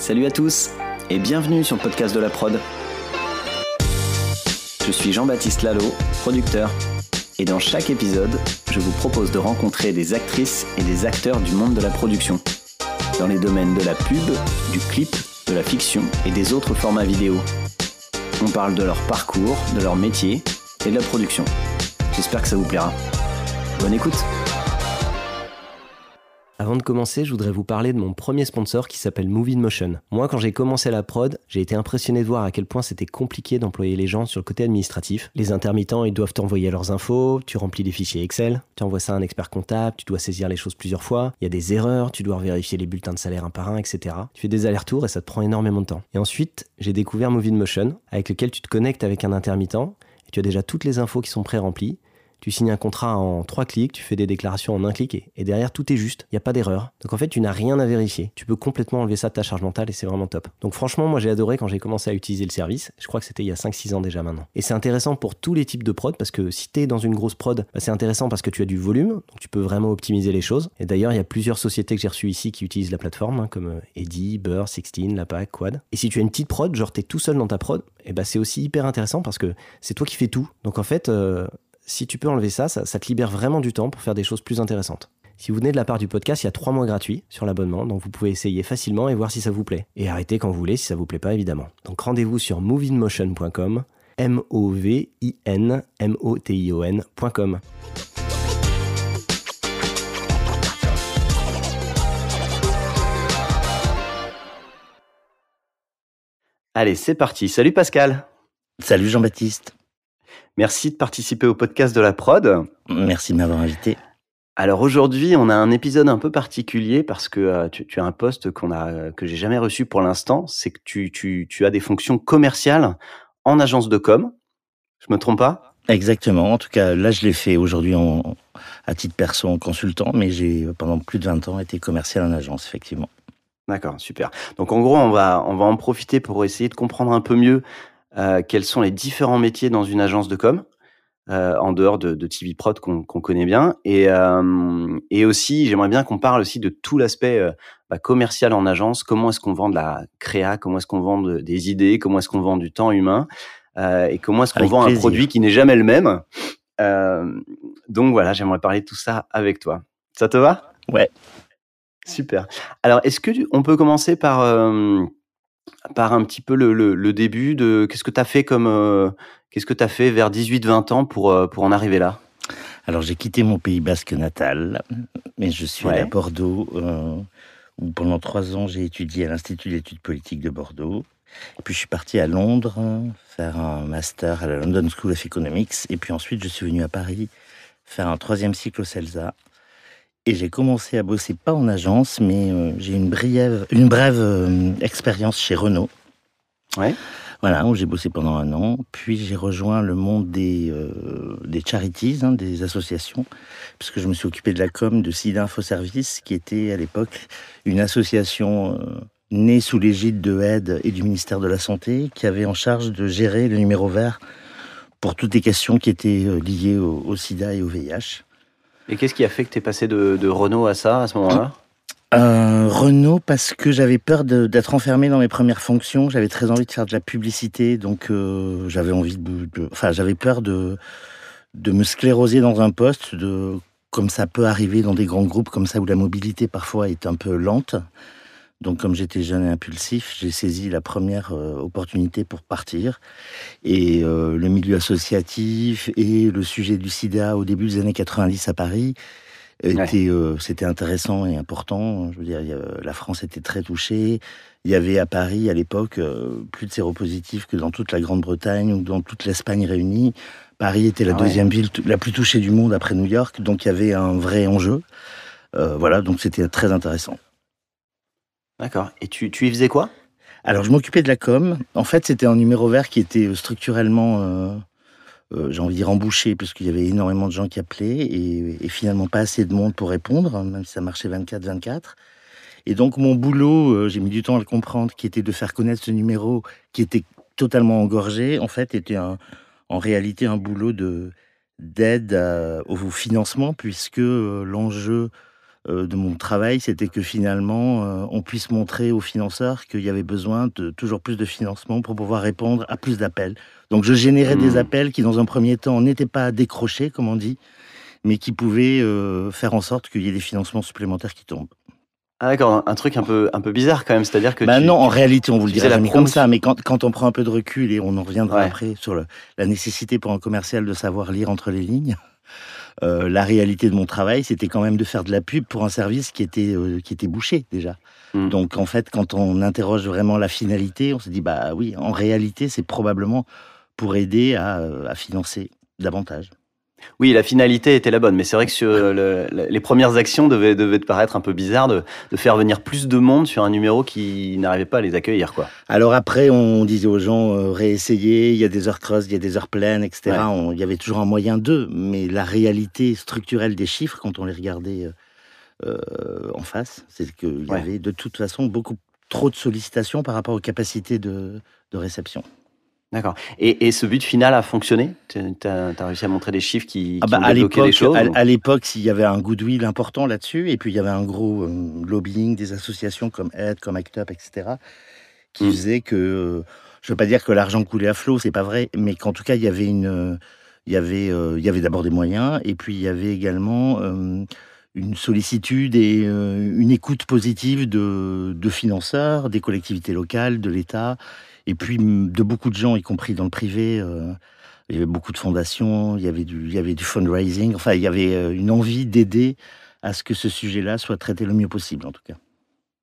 Salut à tous et bienvenue sur le podcast de la prod. Je suis Jean-Baptiste Lalo, producteur, et dans chaque épisode, je vous propose de rencontrer des actrices et des acteurs du monde de la production, dans les domaines de la pub, du clip, de la fiction et des autres formats vidéo. On parle de leur parcours, de leur métier et de la production. J'espère que ça vous plaira. Bonne écoute avant de commencer, je voudrais vous parler de mon premier sponsor qui s'appelle Movie Motion. Moi, quand j'ai commencé la prod, j'ai été impressionné de voir à quel point c'était compliqué d'employer les gens sur le côté administratif. Les intermittents, ils doivent t'envoyer leurs infos, tu remplis des fichiers Excel, tu envoies ça à un expert comptable, tu dois saisir les choses plusieurs fois, il y a des erreurs, tu dois vérifier les bulletins de salaire un par un, etc. Tu fais des allers-retours et ça te prend énormément de temps. Et ensuite, j'ai découvert Movie Motion, avec lequel tu te connectes avec un intermittent et tu as déjà toutes les infos qui sont pré-remplies tu signes un contrat en trois clics, tu fais des déclarations en un clic et, derrière tout est juste, il n'y a pas d'erreur. Donc en fait, tu n'as rien à vérifier. Tu peux complètement enlever ça de ta charge mentale et c'est vraiment top. Donc franchement, moi j'ai adoré quand j'ai commencé à utiliser le service. Je crois que c'était il y a 5-6 ans déjà maintenant. Et c'est intéressant pour tous les types de prod parce que si tu es dans une grosse prod, bah, c'est intéressant parce que tu as du volume, donc tu peux vraiment optimiser les choses. Et d'ailleurs, il y a plusieurs sociétés que j'ai reçues ici qui utilisent la plateforme, hein, comme euh, Eddy, Burr, Sixteen, Lapac, Quad. Et si tu as une petite prod, genre tu es tout seul dans ta prod, et bah c'est aussi hyper intéressant parce que c'est toi qui fais tout. Donc en fait, euh, si tu peux enlever ça, ça, te libère vraiment du temps pour faire des choses plus intéressantes. Si vous venez de la part du podcast, il y a trois mois gratuits sur l'abonnement, donc vous pouvez essayer facilement et voir si ça vous plaît. Et arrêtez quand vous voulez si ça vous plaît pas, évidemment. Donc rendez-vous sur movinmotion.com, M-O-V-I-N-M-O-T-I-O-N.com. Allez, c'est parti. Salut Pascal. Salut Jean-Baptiste. Merci de participer au podcast de la prod. Merci de m'avoir invité. Alors aujourd'hui, on a un épisode un peu particulier parce que euh, tu, as un poste qu'on a que j'ai jamais reçu pour l'instant. C'est que tu, tu, as des fonctions commerciales en agence de com. Je me trompe pas? Exactement. En tout cas, là, je l'ai fait aujourd'hui à titre perso en consultant, mais j'ai pendant plus de 20 ans été commercial en agence, effectivement. D'accord, super. Donc en gros, on va on va en profiter pour essayer de comprendre un peu mieux euh, quels sont les différents métiers dans une agence de com, euh, en dehors de, de TV Prod qu'on connaît bien. Et, euh, et aussi, j'aimerais bien qu'on parle aussi de tout l'aspect bah, commercial en agence. Comment est-ce qu'on vend de la créa? Comment est-ce qu'on vend des idées? Comment est-ce qu'on vend du temps humain? Et comment est-ce qu'on vend un produit qui n'est jamais le même? Donc voilà, j'aimerais parler de tout ça avec toi. Ça te va? Ouais. Super. Alors, est-ce que on peut commencer par par un petit peu le, le, début de qu'est-ce que tu as fait comme euh, qu'est-ce que tu fait vers 18-20 ans pour euh, pour en arriver là? Alors j'ai quitté mon pays basque natal, mais je suis allé à Bordeaux euh, où pendant trois ans j'ai étudié à l'Institut d'études politiques de Bordeaux. Et puis je suis parti à Londres faire un master à la London School of Economics. Et puis ensuite je suis venu à Paris faire un troisième cycle au CELSA et j'ai commencé à bosser pas en agence, mais euh, j'ai une brève, une brève euh, expérience chez Renault. Ouais. Voilà, où j'ai bossé pendant un an. Puis j'ai rejoint le monde des, euh, des charities, hein, des associations, puisque je me suis occupé de la com de SIDA Info Service, qui était à l'époque une association née sous l'égide de Aide et du ministère de la Santé, qui avait en charge de gérer le numéro vert pour toutes les questions qui étaient liées au, au sida et au VIH. Et qu'est-ce qui a fait que tu es passé de, Renault à ça, à ce moment-là euh, Renault parce que j'avais peur d'être enfermé dans mes premières fonctions. J'avais très envie de faire de la publicité, donc euh, j'avais envie de, enfin j'avais peur de de me scléroser dans un poste, de comme ça peut arriver dans des grands groupes comme ça où la mobilité parfois est un peu lente. Donc, comme j'étais jeune et impulsif, j'ai saisi la première euh, opportunité pour partir. Et euh, le milieu associatif et le sujet du sida au début des années 90 à Paris, était, euh, c'était intéressant et important. Je veux dire, la France était très touchée. Il y avait à Paris, à l'époque, plus de séropositifs que dans toute la Grande-Bretagne ou dans toute l'Espagne réunie. Paris était la ah deuxième ville la plus touchée du monde après New York, donc il y avait un vrai enjeu. voilà, donc c'était très intéressant. D'accord. Et tu, tu y faisais quoi? Alors, je m'occupais de la com. En fait, c'était un numéro vert qui était euh, structurellement, euh, euh, j'ai envie de dire, embouché, puisqu'il y avait énormément de gens qui appelaient et, finalement pas assez de monde pour répondre, même si ça marchait 24-24. Et donc, mon boulot, j'ai mis du temps à le comprendre, qui était de faire connaître ce numéro qui était totalement engorgé, en fait, était en réalité un boulot de d'aide au financement, puisque l'enjeu de mon travail, c'était que finalement, euh, on puisse montrer aux financeurs qu'il y avait besoin de toujours plus de financement pour pouvoir répondre à plus d'appels. Donc je générais des Hmm. appels qui, dans un premier temps, n'étaient pas décrochés, comme on dit, mais qui pouvaient euh, faire en sorte qu'il y ait des financements supplémentaires qui tombent. Ah d'accord, un truc un peu, un peu bizarre quand même, c'est-à-dire que Bah tu- non, en réalité, on vous le dirait jamais comme ça, mais quand, quand on prend un peu de recul et on en reviendra Ouais. après sur le- la nécessité pour un commercial de savoir lire entre les lignes, euh, la réalité de mon travail, c'était quand même de faire de la pub pour un service qui était, euh, qui était bouché déjà. Mm. Donc en fait, quand on interroge vraiment la finalité, on se dit, bah oui, en réalité, c'est probablement pour aider à, euh, à financer davantage. Oui, la finalité était la bonne, mais c'est vrai que sur le- le- les premières actions devaient, devaient te paraître un peu bizarres de, de faire venir plus de monde sur un numéro qui n'arrivait pas à les accueillir, quoi. Alors après, on disait aux gens, euh, réessayez, il y a des heures creuses, il y a des heures pleines, etc. Ouais. On- Il y avait toujours un moyen d'eux, mais la réalité structurelle des chiffres, quand on les regardait euh, euh, en face, c'est qu'il y avait de toute façon beaucoup trop de sollicitations par rapport aux capacités de, de réception. D'accord. Et, et ce but final a fonctionné? Tu as, réussi à montrer des chiffres qui, Ah qui bah, ont débloqué l'époque, choses à, l'époque, s'il y avait un goodwill important là-dessus, et puis il y avait un gros euh, lobbying des associations comme Aide, comme ACT UP, etc., qui Mm. faisait que, euh, je veux pas dire que l'argent coulait à flot, c'est pas vrai, mais qu'en tout cas, il y avait une, euh, il y avait, euh, il y avait d'abord des moyens, et puis il y avait également euh, une sollicitude et une écoute positive de, de financeurs, des collectivités locales, de l'État, et puis de beaucoup de gens, y compris dans le privé. euh, il y avait beaucoup de fondations, il y avait du, il y avait du fundraising, enfin, il y avait euh, une envie d'aider à ce que ce sujet-là soit traité le mieux possible, en tout cas.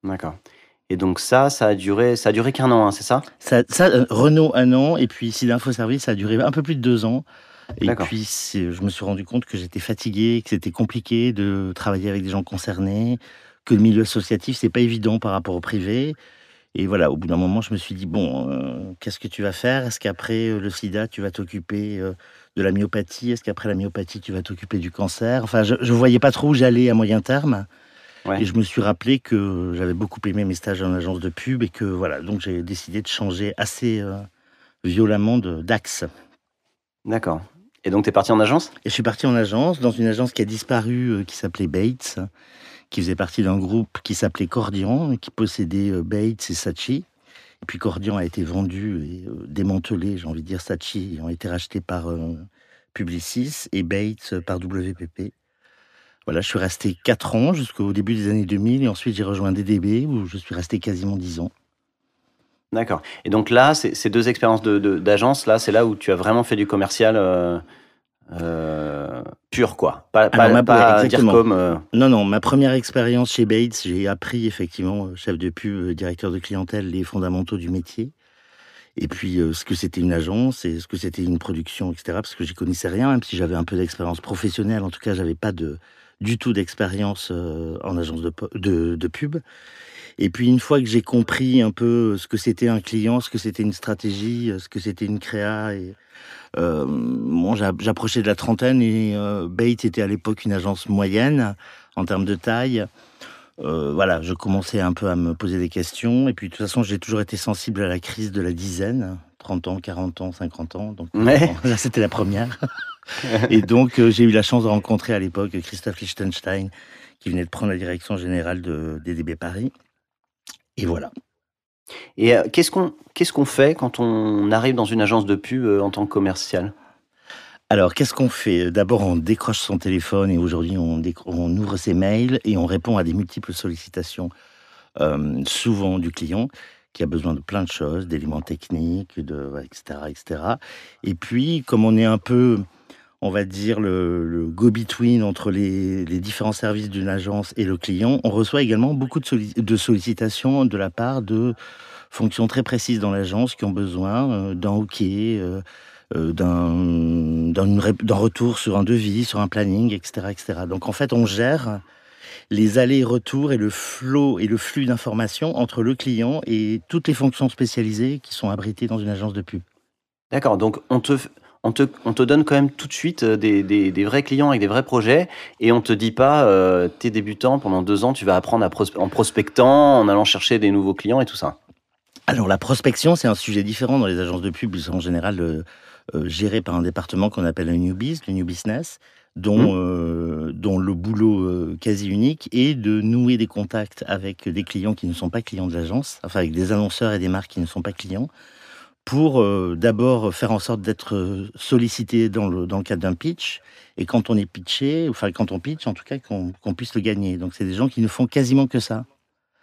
D'accord. Et donc ça, ça a duré, ça a duré qu'un an, hein, c'est ça? Ça, ça euh, Renault, un an, et puis Sida Info Service, ça a duré un peu plus de deux ans. Et puis, je me suis rendu compte que j'étais fatigué, que c'était compliqué de travailler avec des gens concernés, que le milieu associatif, c'est pas évident par rapport au privé. Et voilà, au bout d'un moment, je me suis dit, bon, euh, qu'est-ce que tu vas faire? Est-ce qu'après euh, le sida, tu vas t'occuper euh, de la myopathie? Est-ce qu'après la myopathie, tu vas t'occuper du cancer? Enfin, je ne voyais pas trop où j'allais à moyen terme. Ouais. Et je me suis rappelé que j'avais beaucoup aimé mes stages en agence de pub et que voilà, donc j'ai décidé de changer assez violemment d'axe. D'accord. Et donc tu es parti en agence? Et je suis parti en agence, dans une agence qui a disparu, qui s'appelait Bates, qui faisait partie d'un groupe qui s'appelait Cordian, qui possédait euh, Bates et Saatchi. Et puis Cordian a été vendu et euh, démantelé, j'ai envie de dire Saatchi, ont été rachetés par euh, Publicis et Bates par WPP. Voilà, je suis resté 4 ans jusqu'au début des années 2000 et ensuite j'ai rejoint DDB où je suis resté quasiment 10 ans. D'accord. Et donc là, ces deux expériences de- de- d'agence, là, c'est là où tu as vraiment fait du commercial euh, pur, quoi. Pas, pas, Alors, ma- pas dire comme. euh, Non, non, ma première expérience chez Bates, j'ai appris effectivement, euh, chef de pub, euh, directeur de clientèle, les fondamentaux du métier. Et puis, euh, ce que c'était une agence et ce que c'était une production, etc. Parce que j'y connaissais rien, même si j'avais un peu d'expérience professionnelle. En tout cas, j'avais pas de, du tout d'expérience en agence de, de pub. Et puis, une fois que j'ai compris un peu ce que c'était un client, ce que c'était une stratégie, euh, ce que c'était une créa, et, euh, bon, j'approchais de la trentaine et euh, était à l'époque une agence moyenne en termes de taille. Euh, voilà, je commençais un peu à me poser des questions. Et puis, de toute façon, j'ai toujours été sensible à la crise de la dizaine, 30 ans, 40 ans, 50 ans. Donc, Ouais. bon, là, c'était la première. et donc, euh, j'ai eu la chance de rencontrer à l'époque Christophe Liechtenstein, qui venait de prendre la direction générale de DDB Paris. Et voilà. Et euh, qu'est-ce qu'on fait quand on arrive dans une agence de pub euh, en tant que commercial? Alors, qu'est-ce qu'on fait? D'abord, on décroche son téléphone et aujourd'hui, on ouvre ses mails et on répond à des multiples sollicitations, euh, souvent du client qui a besoin de plein de choses, d'éléments techniques, de, etc., etc. Et puis, comme on est un peu, on va dire, le, go-between entre les, différents services d'une agence et le client, on reçoit également beaucoup de, solli- de sollicitations de la part de fonctions très précises dans l'agence qui ont besoin euh, d'un OK, euh, euh, d'un retour sur un devis, sur un planning, etc., etc. Donc en fait, on gère les allers-retours et le flot et le flux d'informations entre le client et toutes les fonctions spécialisées qui sont abritées dans une agence de pub. D'accord, donc on te, on, te, on te donne quand même tout de suite euh, des, des, des vrais clients avec des vrais projets et on te dit pas, euh, t'es débutant, pendant deux ans, tu vas apprendre à en prospectant, en allant chercher des nouveaux clients et tout ça. Alors la prospection, c'est un sujet différent dans les agences de pub. Ils sont en général euh, euh, gérés par un département qu'on appelle le New Biz, le New Business. dont, mmh. dont le boulot quasi unique est de nouer des contacts avec des clients qui ne sont pas clients de l'agence, enfin avec des annonceurs et des marques qui ne sont pas clients, pour d'abord faire en sorte d'être sollicité dans le, dans le cadre d'un pitch, et quand on est pitché, enfin quand on pitch en tout cas, qu'on puisse le gagner. Donc c'est des gens qui ne font quasiment que ça.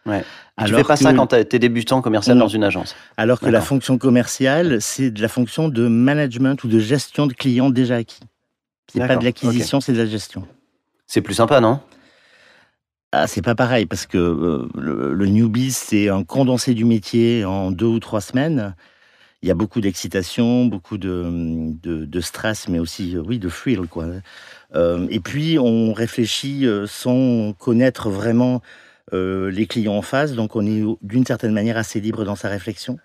Ouais. Alors tu fais pas ça quand tu es débutant commercial dans une agence. Alors que la fonction commerciale, c'est de la fonction de management ou de gestion de clients déjà acquis. C'est pas de l'acquisition, c'est de la gestion. C'est plus sympa, non? Ah, c'est pas pareil parce que euh, le, newbie, c'est un condensé du métier en deux ou trois semaines. Il y a beaucoup d'excitation, beaucoup de, de, stress, mais aussi, euh, oui, de thrill, quoi. Euh, et puis, on réfléchit sans connaître vraiment les clients en face, donc on est d'une certaine manière assez libre dans sa réflexion.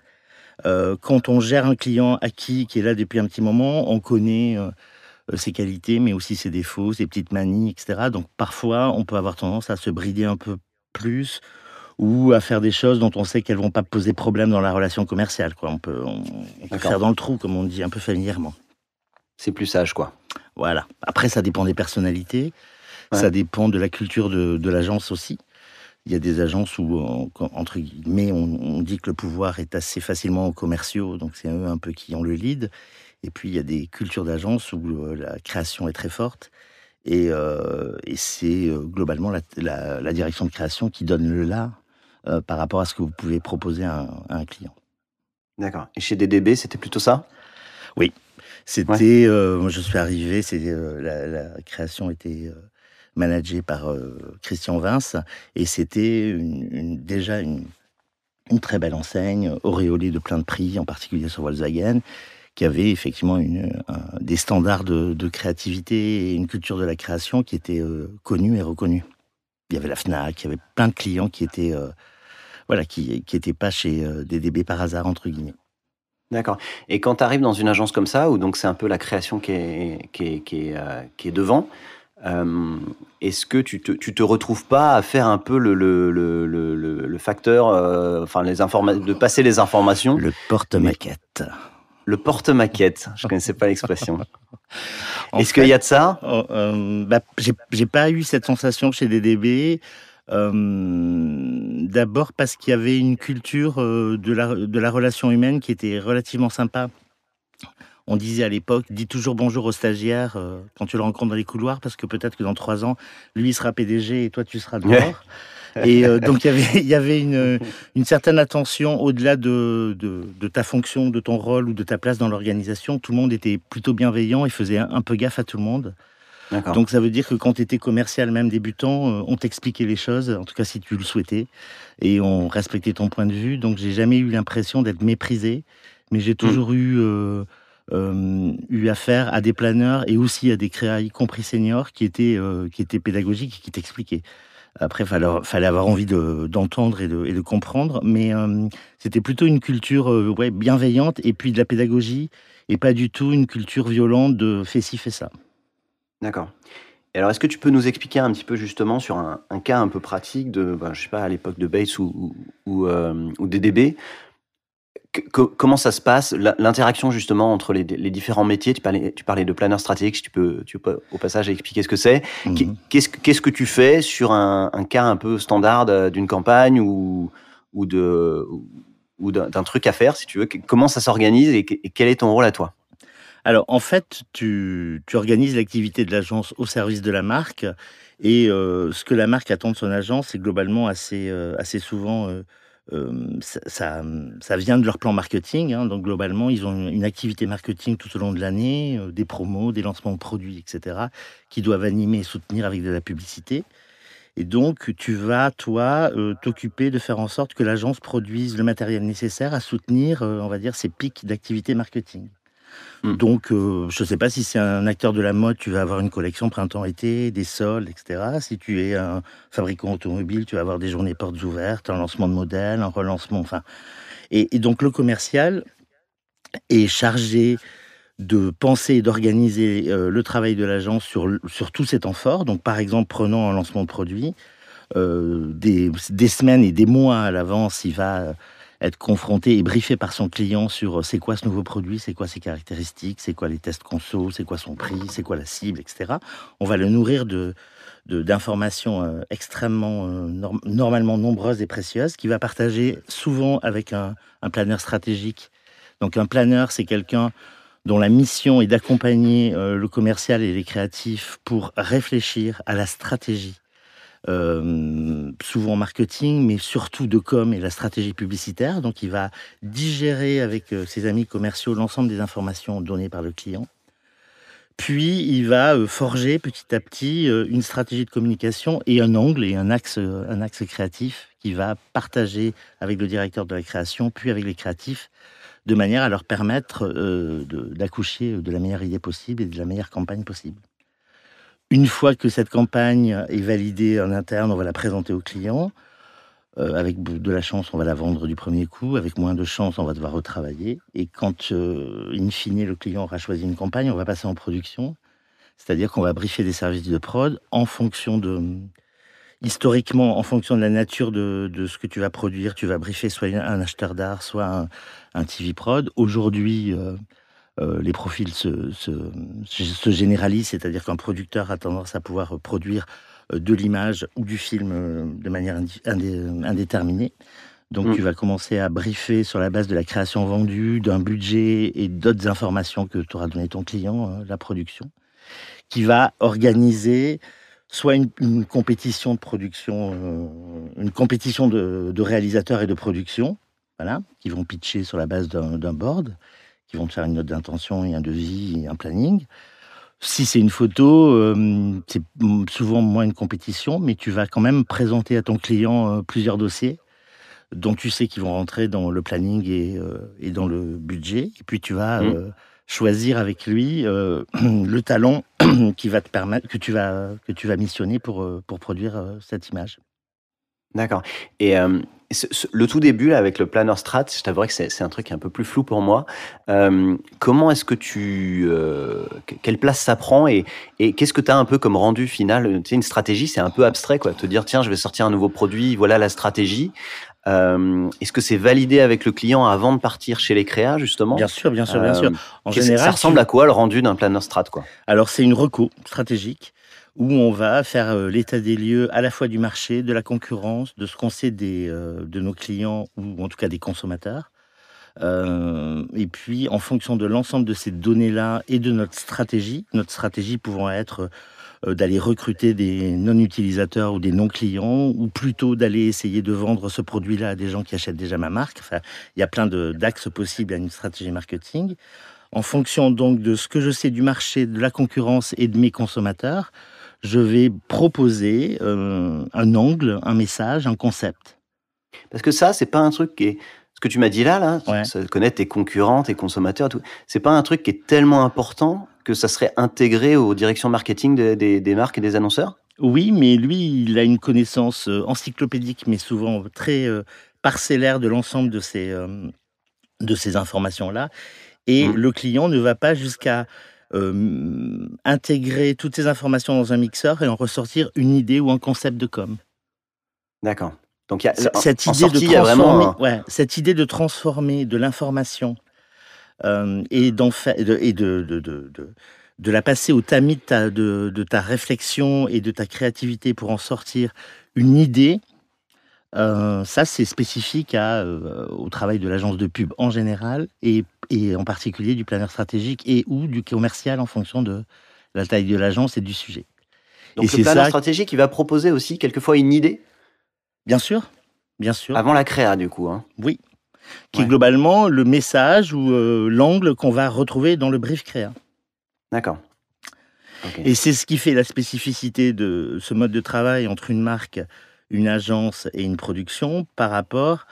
quand on gère un client acquis qui est là depuis un petit moment, on connaît euh, ses qualités, mais aussi ses défauts, ses petites manies, etc. Donc parfois, on peut avoir tendance à se brider un peu plus ou à faire des choses dont on sait qu'elles vont pas poser problème dans la relation commerciale. Quoi. On peut, on, faire dans le trou, comme on dit un peu familièrement. C'est plus sage, quoi. Voilà. Après, ça dépend des personnalités, ça dépend de la culture de, l'agence aussi. Il y a des agences où, entre guillemets, on, on, dit que le pouvoir est assez facilement aux commerciaux, donc c'est eux un peu qui ont le lead. Et puis, il y a des cultures d'agence où euh, la création est très forte. Et, euh, c'est euh, globalement la, direction de création qui donne le là par rapport à ce que vous pouvez proposer à un, client. D'accord. Et chez DDB, c'était plutôt ça? Oui. C'était. moi, je suis arrivé, c'est la, création était managée par Christian Vince et c'était déjà une, une, très belle enseigne, auréolée de plein de prix, en particulier sur Volkswagen qui avait effectivement une, des standards de, créativité et une culture de la création qui était euh, connue et reconnue. Il y avait la FNAC, il y avait plein de clients qui étaient, euh, voilà, qui n'étaient pas chez euh, DDB par hasard, entre guillemets. D'accord. Et quand tu arrives dans une agence comme ça, où donc c'est un peu la création qui est, qui est, qui est, qui est devant, est-ce que tu te, tu te retrouves pas à faire un peu le, le, le, le facteur, enfin les de passer les informations? Le porte-maquette le porte-maquette. Je ne connaissais pas l'expression. Est-ce qu'il y a de ça? Oh, euh, bah, J'ai pas eu cette sensation chez DDB. Euh, d'abord parce qu'il y avait une culture euh, de, la, de la relation humaine qui était relativement sympa. On disait à l'époque, dis toujours bonjour au stagiaire quand tu le rencontres dans les couloirs, parce que peut-être que dans trois ans, lui sera PDG et toi tu seras dehors. Et euh, donc, il y avait une, une certaine attention au-delà de, de, ta fonction, de ton rôle ou de ta place dans l'organisation. Tout le monde était plutôt bienveillant et faisait un, peu gaffe à tout le monde. Donc ça veut dire que quand tu étais commercial, même débutant, euh, on t'expliquait les choses, en tout cas si tu le souhaitais, et on respectait ton point de vue. Donc j'ai jamais eu l'impression d'être méprisé, mais j'ai toujours mm. eu, euh, eu affaire à des planeurs et aussi à des créas, y compris seniors, qui étaient, qui étaient pédagogiques et qui t'expliquaient. Après, il fallait, avoir envie d'entendre et, de, comprendre, mais euh, c'était plutôt une culture euh, ouais, bienveillante et puis de la pédagogie, et pas du tout une culture violente de fais ci, fais ça. D'accord. Alors, est-ce que tu peux nous expliquer un petit peu justement sur un, cas un peu pratique de, ben, je sais pas, à l'époque de Bates ou, ou, euh, ou DDB, comment ça se passe, l'interaction justement entre les, différents métiers? Tu parlais, tu parlais de planeur stratégique, tu peux, tu peux au passage expliquer ce que c'est. Mhm. Qu'est-ce Qu'est-ce que tu fais sur un, cas un peu standard euh, d'une campagne ou, ou de ou d'un truc à faire, si tu veux? Comment ça s'organise et, quel est ton rôle à toi? Alors en fait, tu, tu organises l'activité de l'agence au service de la marque et euh, ce que la marque attend de son agence, c'est globalement assez, euh, assez souvent ça, ça, vient de leur plan marketing. Hein. donc globalement, ils ont une activité marketing tout au long de l'année, des promos, des lancements de produits, etc., qui doivent animer et soutenir avec de la publicité. Et donc, tu vas, toi, t'occuper de faire en sorte que l'agence produise le matériel nécessaire à soutenir, on va dire, ses pics d'activité marketing. Hmm. Donc, euh, je ne sais pas si c'est un acteur de la mode, tu vas avoir une collection printemps-été, des soldes, etc. Si tu es un fabricant automobile, tu vas avoir des journées portes ouvertes, un lancement de modèle, un relancement, enfin. Et, donc, le commercial est chargé de penser et d'organiser euh, le travail de l'agence sur, sur tout ces temps. Donc, par exemple, prenons un lancement de produit, euh, des, des, semaines et des mois à l'avance, il va être confronté et briefé par son client sur c'est quoi ce nouveau produit, c'est quoi ses caractéristiques, c'est quoi les tests conso, c'est quoi son prix, c'est quoi la cible, etc. On va le nourrir de d'informations extrêmement normalement nombreuses et précieuses qu'il va partager souvent avec un, un planeur stratégique. Donc un planeur, c'est quelqu'un dont la mission est d'accompagner euh, le commercial et les créatifs pour réfléchir à la stratégie, euh, souvent marketing, mais surtout de com et la stratégie publicitaire. Donc il va digérer avec euh, ses amis commerciaux l'ensemble des informations données par le client. Puis il va forger petit à petit une stratégie de communication et un angle et un axe, un axe créatif qui va partager avec le directeur de la création, puis avec les créatifs, de manière à leur permettre euh, d'accoucher de la meilleure idée possible et de la meilleure campagne possible. Une fois que cette campagne est validée en interne, on va la présenter au client. Euh, avec de la chance, on va la vendre du premier coup. Avec moins de chance, on va devoir retravailler. Et quand, euh, in fine, le client aura choisi une campagne, on va passer en production. C'est-à-dire qu'on va briefer des services de prod en fonction de, historiquement, en fonction de la nature de, ce que tu vas produire, tu vas briefer soit un acheteur d'art, soit un, TV prod. Aujourd'hui, euh, euh, les profils se, se, généralisent, c'est-à-dire qu'un producteur a tendance à pouvoir produire euh, de l'image ou du film de manière indéterminée. Donc mm. tu vas commencer à briefer sur la base de la création vendue, d'un budget et d'autres informations que tu auras donné ton client, la production, qui va organiser soit une, compétition de production, euh, une compétition de, réalisateurs et de production, voilà, qui vont pitcher sur la base d'un board, qui vont te faire une note d'intention et un devis et un planning. Si c'est une photo, euh, c'est souvent moins une compétition, mais tu vas quand même présenter à ton client euh, plusieurs dossiers dont tu sais qu'ils vont rentrer dans le planning et, et, dans le budget. Et puis tu vas mmh choisir avec lui euh, le talent qui va te permettre que tu vas que tu vas missionner pour euh, pour produire euh, cette image. D'accord. Et le tout début avec le planner strat, je t'avouerais que c'est un truc un peu plus flou pour moi. comment est-ce que tu quelle place ça prend et, et qu'est-ce que tu as un peu comme rendu final? Tu sais, une stratégie, c'est un peu abstrait quoi. Te dire tiens, je vais sortir un nouveau produit, voilà la stratégie. Euh, est-ce que c'est validé avec le client avant de partir chez les créas, justement? Bien sûr, bien sûr, bien sûr. Euh, en général, ça ressemble à quoi le rendu d'un planner strat quoi? Alors, c'est une reco stratégique où on va faire euh, l'état des lieux à la fois du marché, de la concurrence, de ce qu'on sait des, de nos clients ou en tout cas des consommateurs. et puis, en fonction de l'ensemble de ces données-là et de notre stratégie, notre stratégie pouvant être euh, d'aller recruter des non-utilisateurs ou des non-clients, ou plutôt d'aller essayer de vendre ce produit-là à des gens qui achètent déjà ma marque. Enfin, il y a plein d'axes possibles à une stratégie marketing. En fonction donc de ce que je sais du marché, de la concurrence et de mes consommateurs, je vais proposer euh, un angle, un message, un concept. Parce que ça, c'est pas un truc qui est ce que tu m'as dit là, là, connaître tes concurrents, tes consommateurs, tout, c'est pas un truc qui est tellement important que ça serait intégré aux directions marketing des, marques et des annonceurs? Oui, mais lui, il a une connaissance euh, encyclopédique, mais souvent très euh, parcellaire de l'ensemble de ces, euh, de ces informations-là. Et mmh. le client ne va pas jusqu'à intégrer toutes ces informations dans un mixeur et en ressortir une idée ou un concept de com. D'accord. Donc, cette, idée de transformer, cette idée de transformer de l'information euh, et, de, et de, de, de, de, la passer au tamis de ta, de, ta réflexion et de ta créativité pour en sortir une idée, euh, ça c'est spécifique à, euh, au travail de l'agence de pub en général et, et en particulier du planeur stratégique et ou du commercial en fonction de la taille de l'agence et du sujet. Donc le planeur stratégique, il va proposer aussi quelquefois une idée? Bien sûr, bien sûr. Avant la créa, du coup. Hein. Oui. Qui est globalement le message ou euh, l'angle qu'on va retrouver dans le brief créa. D'accord. Et c'est ce qui fait la spécificité de ce mode de travail entre une marque, une agence et une production par rapport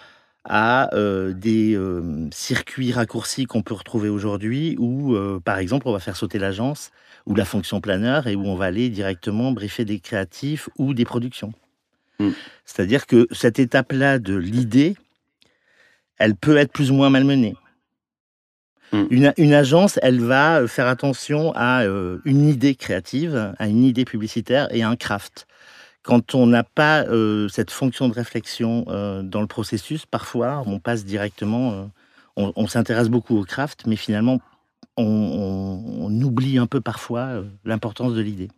à euh, des euh, circuits raccourcis qu'on peut retrouver aujourd'hui où, par exemple, on va faire sauter l'agence ou la fonction planeur et où on va aller directement briefer des créatifs ou des productions. Mm. C'est-à-dire que cette étape-là de l'idée, elle peut être plus ou moins malmenée. Mm. Une, agence, elle va euh, faire attention à euh, une idée créative, à une idée publicitaire et à un craft. Quand on n'a pas cette fonction de réflexion dans le processus, parfois on passe directement, on, s'intéresse beaucoup au craft, mais finalement on oublie un peu parfois l'importance de l'idée.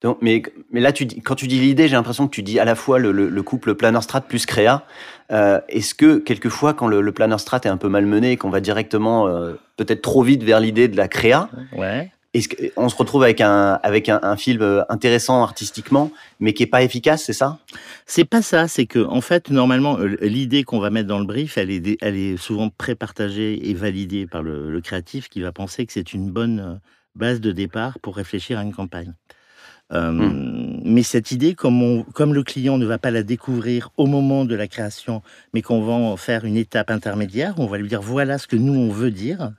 Donc, mais, mais là, tu dis, quand tu dis l'idée, j'ai l'impression que tu dis à la fois le, le, couple planner strat plus créa. Euh, Est-ce que quelquefois, quand le, le planner strat est un peu malmené, qu'on va directement euh, peut-être trop vite vers l'idée de la créa, ouais. Est-ce qu'on se retrouve avec un avec un, un, film euh, intéressant artistiquement, mais qui est pas efficace, c'est ça? C'est pas ça. C'est que en fait, normalement, euh, l'idée qu'on va mettre dans le brief, elle est elle est souvent pré-partagée et validée par le, le créatif, qui va penser que c'est une bonne euh, base de départ pour réfléchir à une campagne. Euh, mmh. Mais cette idée, comme, on, comme le client ne va pas la découvrir au moment de la création, mais qu'on va en faire une étape intermédiaire, on va lui dire voilà ce que nous on veut dire,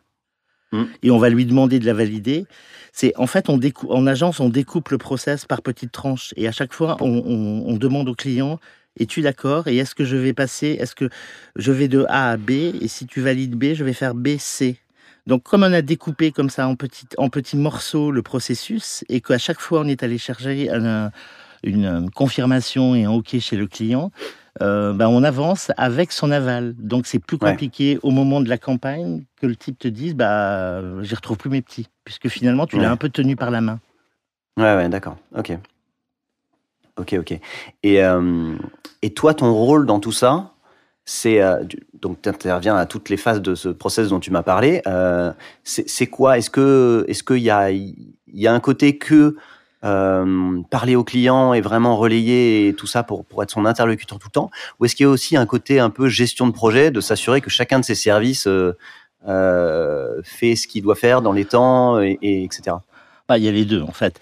mmh. et on va lui demander de la valider. C'est en fait, on en agence, on découpe le process par petites tranches, et à chaque fois, on, demande au client es-tu d'accord? Et est-ce que je vais passer Est-ce que je vais de A à B? Et si tu valides B, je vais faire B, C. Donc, comme on a découpé comme ça en petits, en petits morceaux le processus et qu'à chaque fois on est allé chercher une confirmation et un OK chez le client, euh, ben on avance avec son aval. Donc, c'est plus compliqué au moment de la campagne que le type te dise bah, j'y retrouve plus mes petits, puisque finalement tu l'as un peu tenu par la main. Ouais, ouais, d'accord. Ok. Ok, ok. Et, euh, et toi, ton rôle dans tout ça, c'est euh, donc tu interviens à toutes les phases de ce process dont tu m'as parlé. Euh, c'est quoi? Est-ce que est-ce qu'il y a il y a un côté que euh, parler au client et vraiment relayer tout ça pour, pour être son interlocuteur tout le temps Ou est-ce qu'il y a aussi un côté un peu gestion de projet, de s'assurer que chacun de ses services fait ce qu'il doit faire dans les temps, et, etc. Bah, il y a les deux en fait.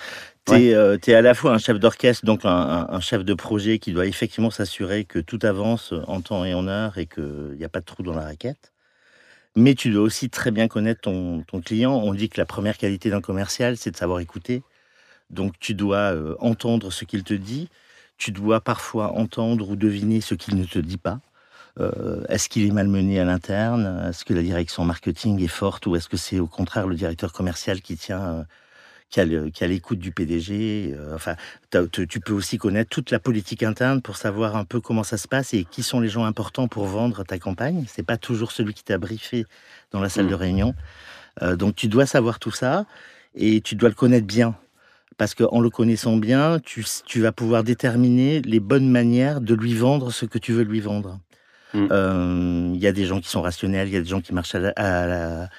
Tu es, euh, à la fois un chef d'orchestre, donc un, chef de projet qui doit effectivement s'assurer que tout avance en temps et en heure et qu'il n'y a pas de trou dans la raquette. Mais tu dois aussi très bien connaître ton, client. On dit que la première qualité d'un commercial, c'est de savoir écouter. Donc tu dois euh, entendre ce qu'il te dit. Tu dois parfois entendre ou deviner ce qu'il ne te dit pas. Euh, est-ce qu'il est malmené à l'interne? Est-ce que la direction marketing est forte ou est-ce que c'est au contraire le directeur commercial qui tient qui a l'écoute du PDG. Euh, enfin, tu peux aussi connaître toute la politique interne pour savoir un peu comment ça se passe et qui sont les gens importants pour vendre ta campagne. C'est pas toujours celui qui t'a briefé dans la salle mmh. de réunion. Euh, donc tu dois savoir tout ça et tu dois le connaître bien. Parce qu'en le connaissant bien, tu, tu, vas pouvoir déterminer les bonnes manières de lui vendre ce que tu veux lui vendre. Mmh. Euh, il y a des gens qui sont rationnels, il y a des gens qui marchent à la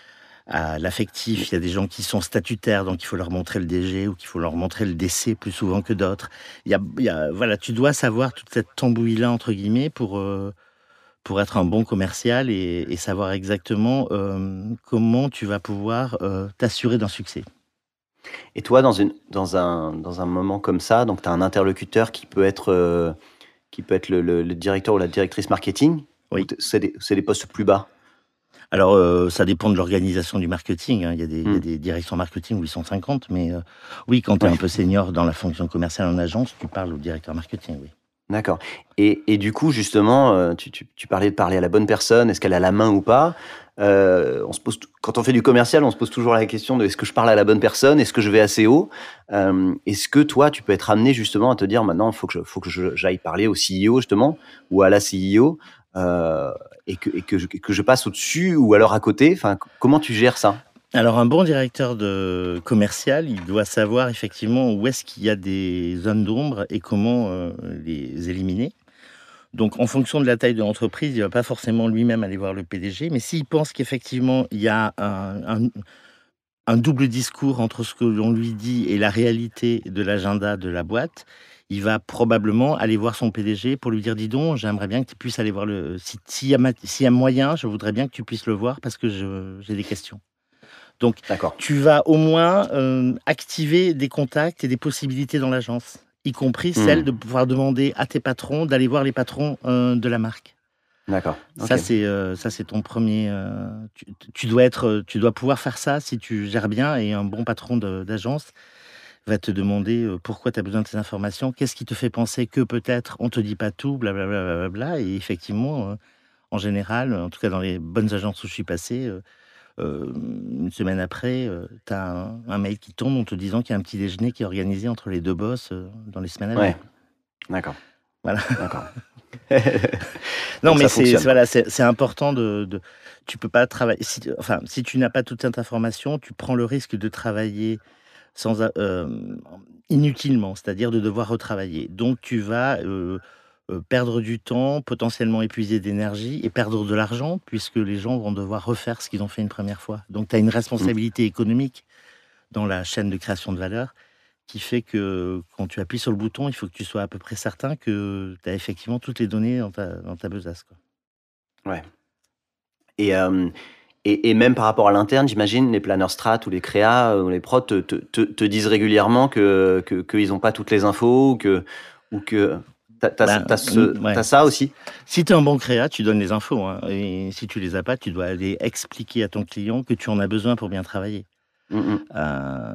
à l'affectif. Il y a des gens qui sont statutaires, donc il faut leur montrer le DG ou qu'il faut leur montrer le DC plus souvent que d'autres. Il, y a, voilà, tu dois savoir toute cette tambouille-là, entre guillemets, pour, euh, pour être un bon commercial et, savoir exactement euh, comment tu vas pouvoir euh, t'assurer d'un succès. Et toi, dans, une, dans, un, dans un moment comme ça, donc tu as un interlocuteur qui peut être, qui peut être le, directeur ou la directrice marketing. Oui. C'est des, des postes plus bas? Alors, euh, ça dépend de l'organisation du marketing. Hein. Il, y a des, hmm. des, directions marketing où ils sont 50, mais euh, oui, quand tu es un peu senior dans la fonction commerciale en agence, tu parles au directeur marketing, oui. D'accord. Et, et, du coup, justement, euh, tu, tu, parlais de parler à la bonne personne, est-ce qu'elle a la main ou pas? On se pose, Quand on fait du commercial, on se pose toujours la question de est-ce que je parle à la bonne personne, est-ce que je vais assez haut? Est-ce que toi, tu peux être amené justement à te dire maintenant, il faut que j'aille parler au CEO justement, ou à la CEO euh, et, que, et que, je, que, je, passe au-dessus ou alors à côté? Enfin, Comment tu gères ça? Alors un bon directeur de commercial, il doit savoir effectivement où est-ce qu'il y a des zones d'ombre et comment euh, les éliminer. Donc en fonction de la taille de l'entreprise, il ne va pas forcément lui-même aller voir le PDG, mais s'il pense qu'effectivement il y a un, double discours entre ce que l'on lui dit et la réalité de l'agenda de la boîte, il va probablement aller voir son PDG pour lui dire dis donc, j'aimerais bien que tu puisses aller voir le. S'il y, y, a moyen, je voudrais bien que tu puisses le voir parce que j'ai des questions. Donc, tu vas au moins euh, activer des contacts et des possibilités dans l'agence, y compris hmm. celle de pouvoir demander à tes patrons d'aller voir les patrons euh, de la marque. D'accord. Ça c'est euh, ça c'est ton premier. Tu, tu, dois être, tu dois pouvoir faire ça si tu gères bien et un bon patron d'agence va te demander pourquoi tu as besoin de ces informations, qu'est-ce qui te fait penser que peut-être on te dit pas tout, blablabla. Bla, bla, bla, et effectivement, en général, en tout cas dans les bonnes agences où je suis passé, une semaine après, tu as un, mail qui tombe en te disant qu'il y a un petit déjeuner qui est organisé entre les deux boss dans les semaines à venir. D'accord. Voilà. D'accord. non, mais c'est voilà, c'est important de, de, Tu peux pas travailler. Si, enfin, si tu n'as pas toute cette information, tu prends le risque de travailler sans euh, inutilement, c'est-à-dire de devoir retravailler. Donc, tu vas euh, euh, perdre du temps, potentiellement épuiser d'énergie et perdre de l'argent, puisque les gens vont devoir refaire ce qu'ils ont fait une première fois. Donc, tu as une responsabilité économique dans la chaîne de création de valeur qui fait que quand tu appuies sur le bouton, il faut que tu sois à peu près certain que tu as effectivement toutes les données dans ta, dans ta besace. Quoi. Ouais. Et, et, même par rapport à l'interne, j'imagine, les planeurs strat ou les créas ou les prods te, te, te, disent régulièrement qu'ils que, que n'ont pas toutes les infos ou que, ou que T'as ben, ça aussi Si tu es un bon créa, tu donnes les infos. Hein, et si tu les as pas, tu dois aller expliquer à ton client que tu en as besoin pour bien travailler. Mmh, mmh. Euh,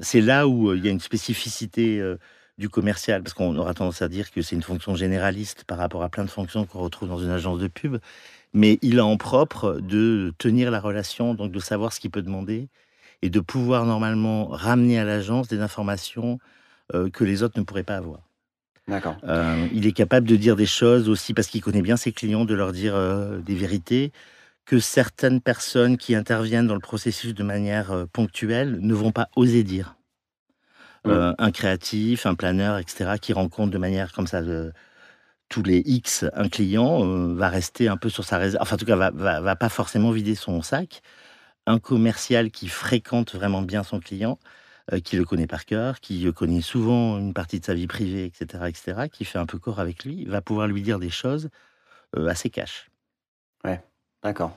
c'est là où euh, il y a une spécificité euh, du commercial, parce qu'on aura tendance à dire que c'est une fonction généraliste par rapport à plein de fonctions qu'on retrouve dans une agence de pub, mais il a en propre de tenir la relation, donc de savoir ce qu'il peut demander et de pouvoir normalement ramener à l'agence des informations que les autres ne pourraient pas avoir. D'accord. il est capable de dire des choses aussi parce qu'il connaît bien ses clients, de leur dire des vérités que certaines personnes qui interviennent dans le processus de manière euh, ponctuelle ne vont pas oser dire. Euh, un créatif, un planeur, etc., qui rencontre de manière comme ça tous les X un client, euh, va rester un peu sur sa réserve, enfin en tout cas va, va, pas forcément vider son sac. Un commercial qui fréquente vraiment bien son client, qui le connaît par cœur, qui connaît souvent une partie de sa vie privée, etc., etc., qui fait un peu corps avec lui, va pouvoir lui dire des choses assez cash. Ouais. D'accord.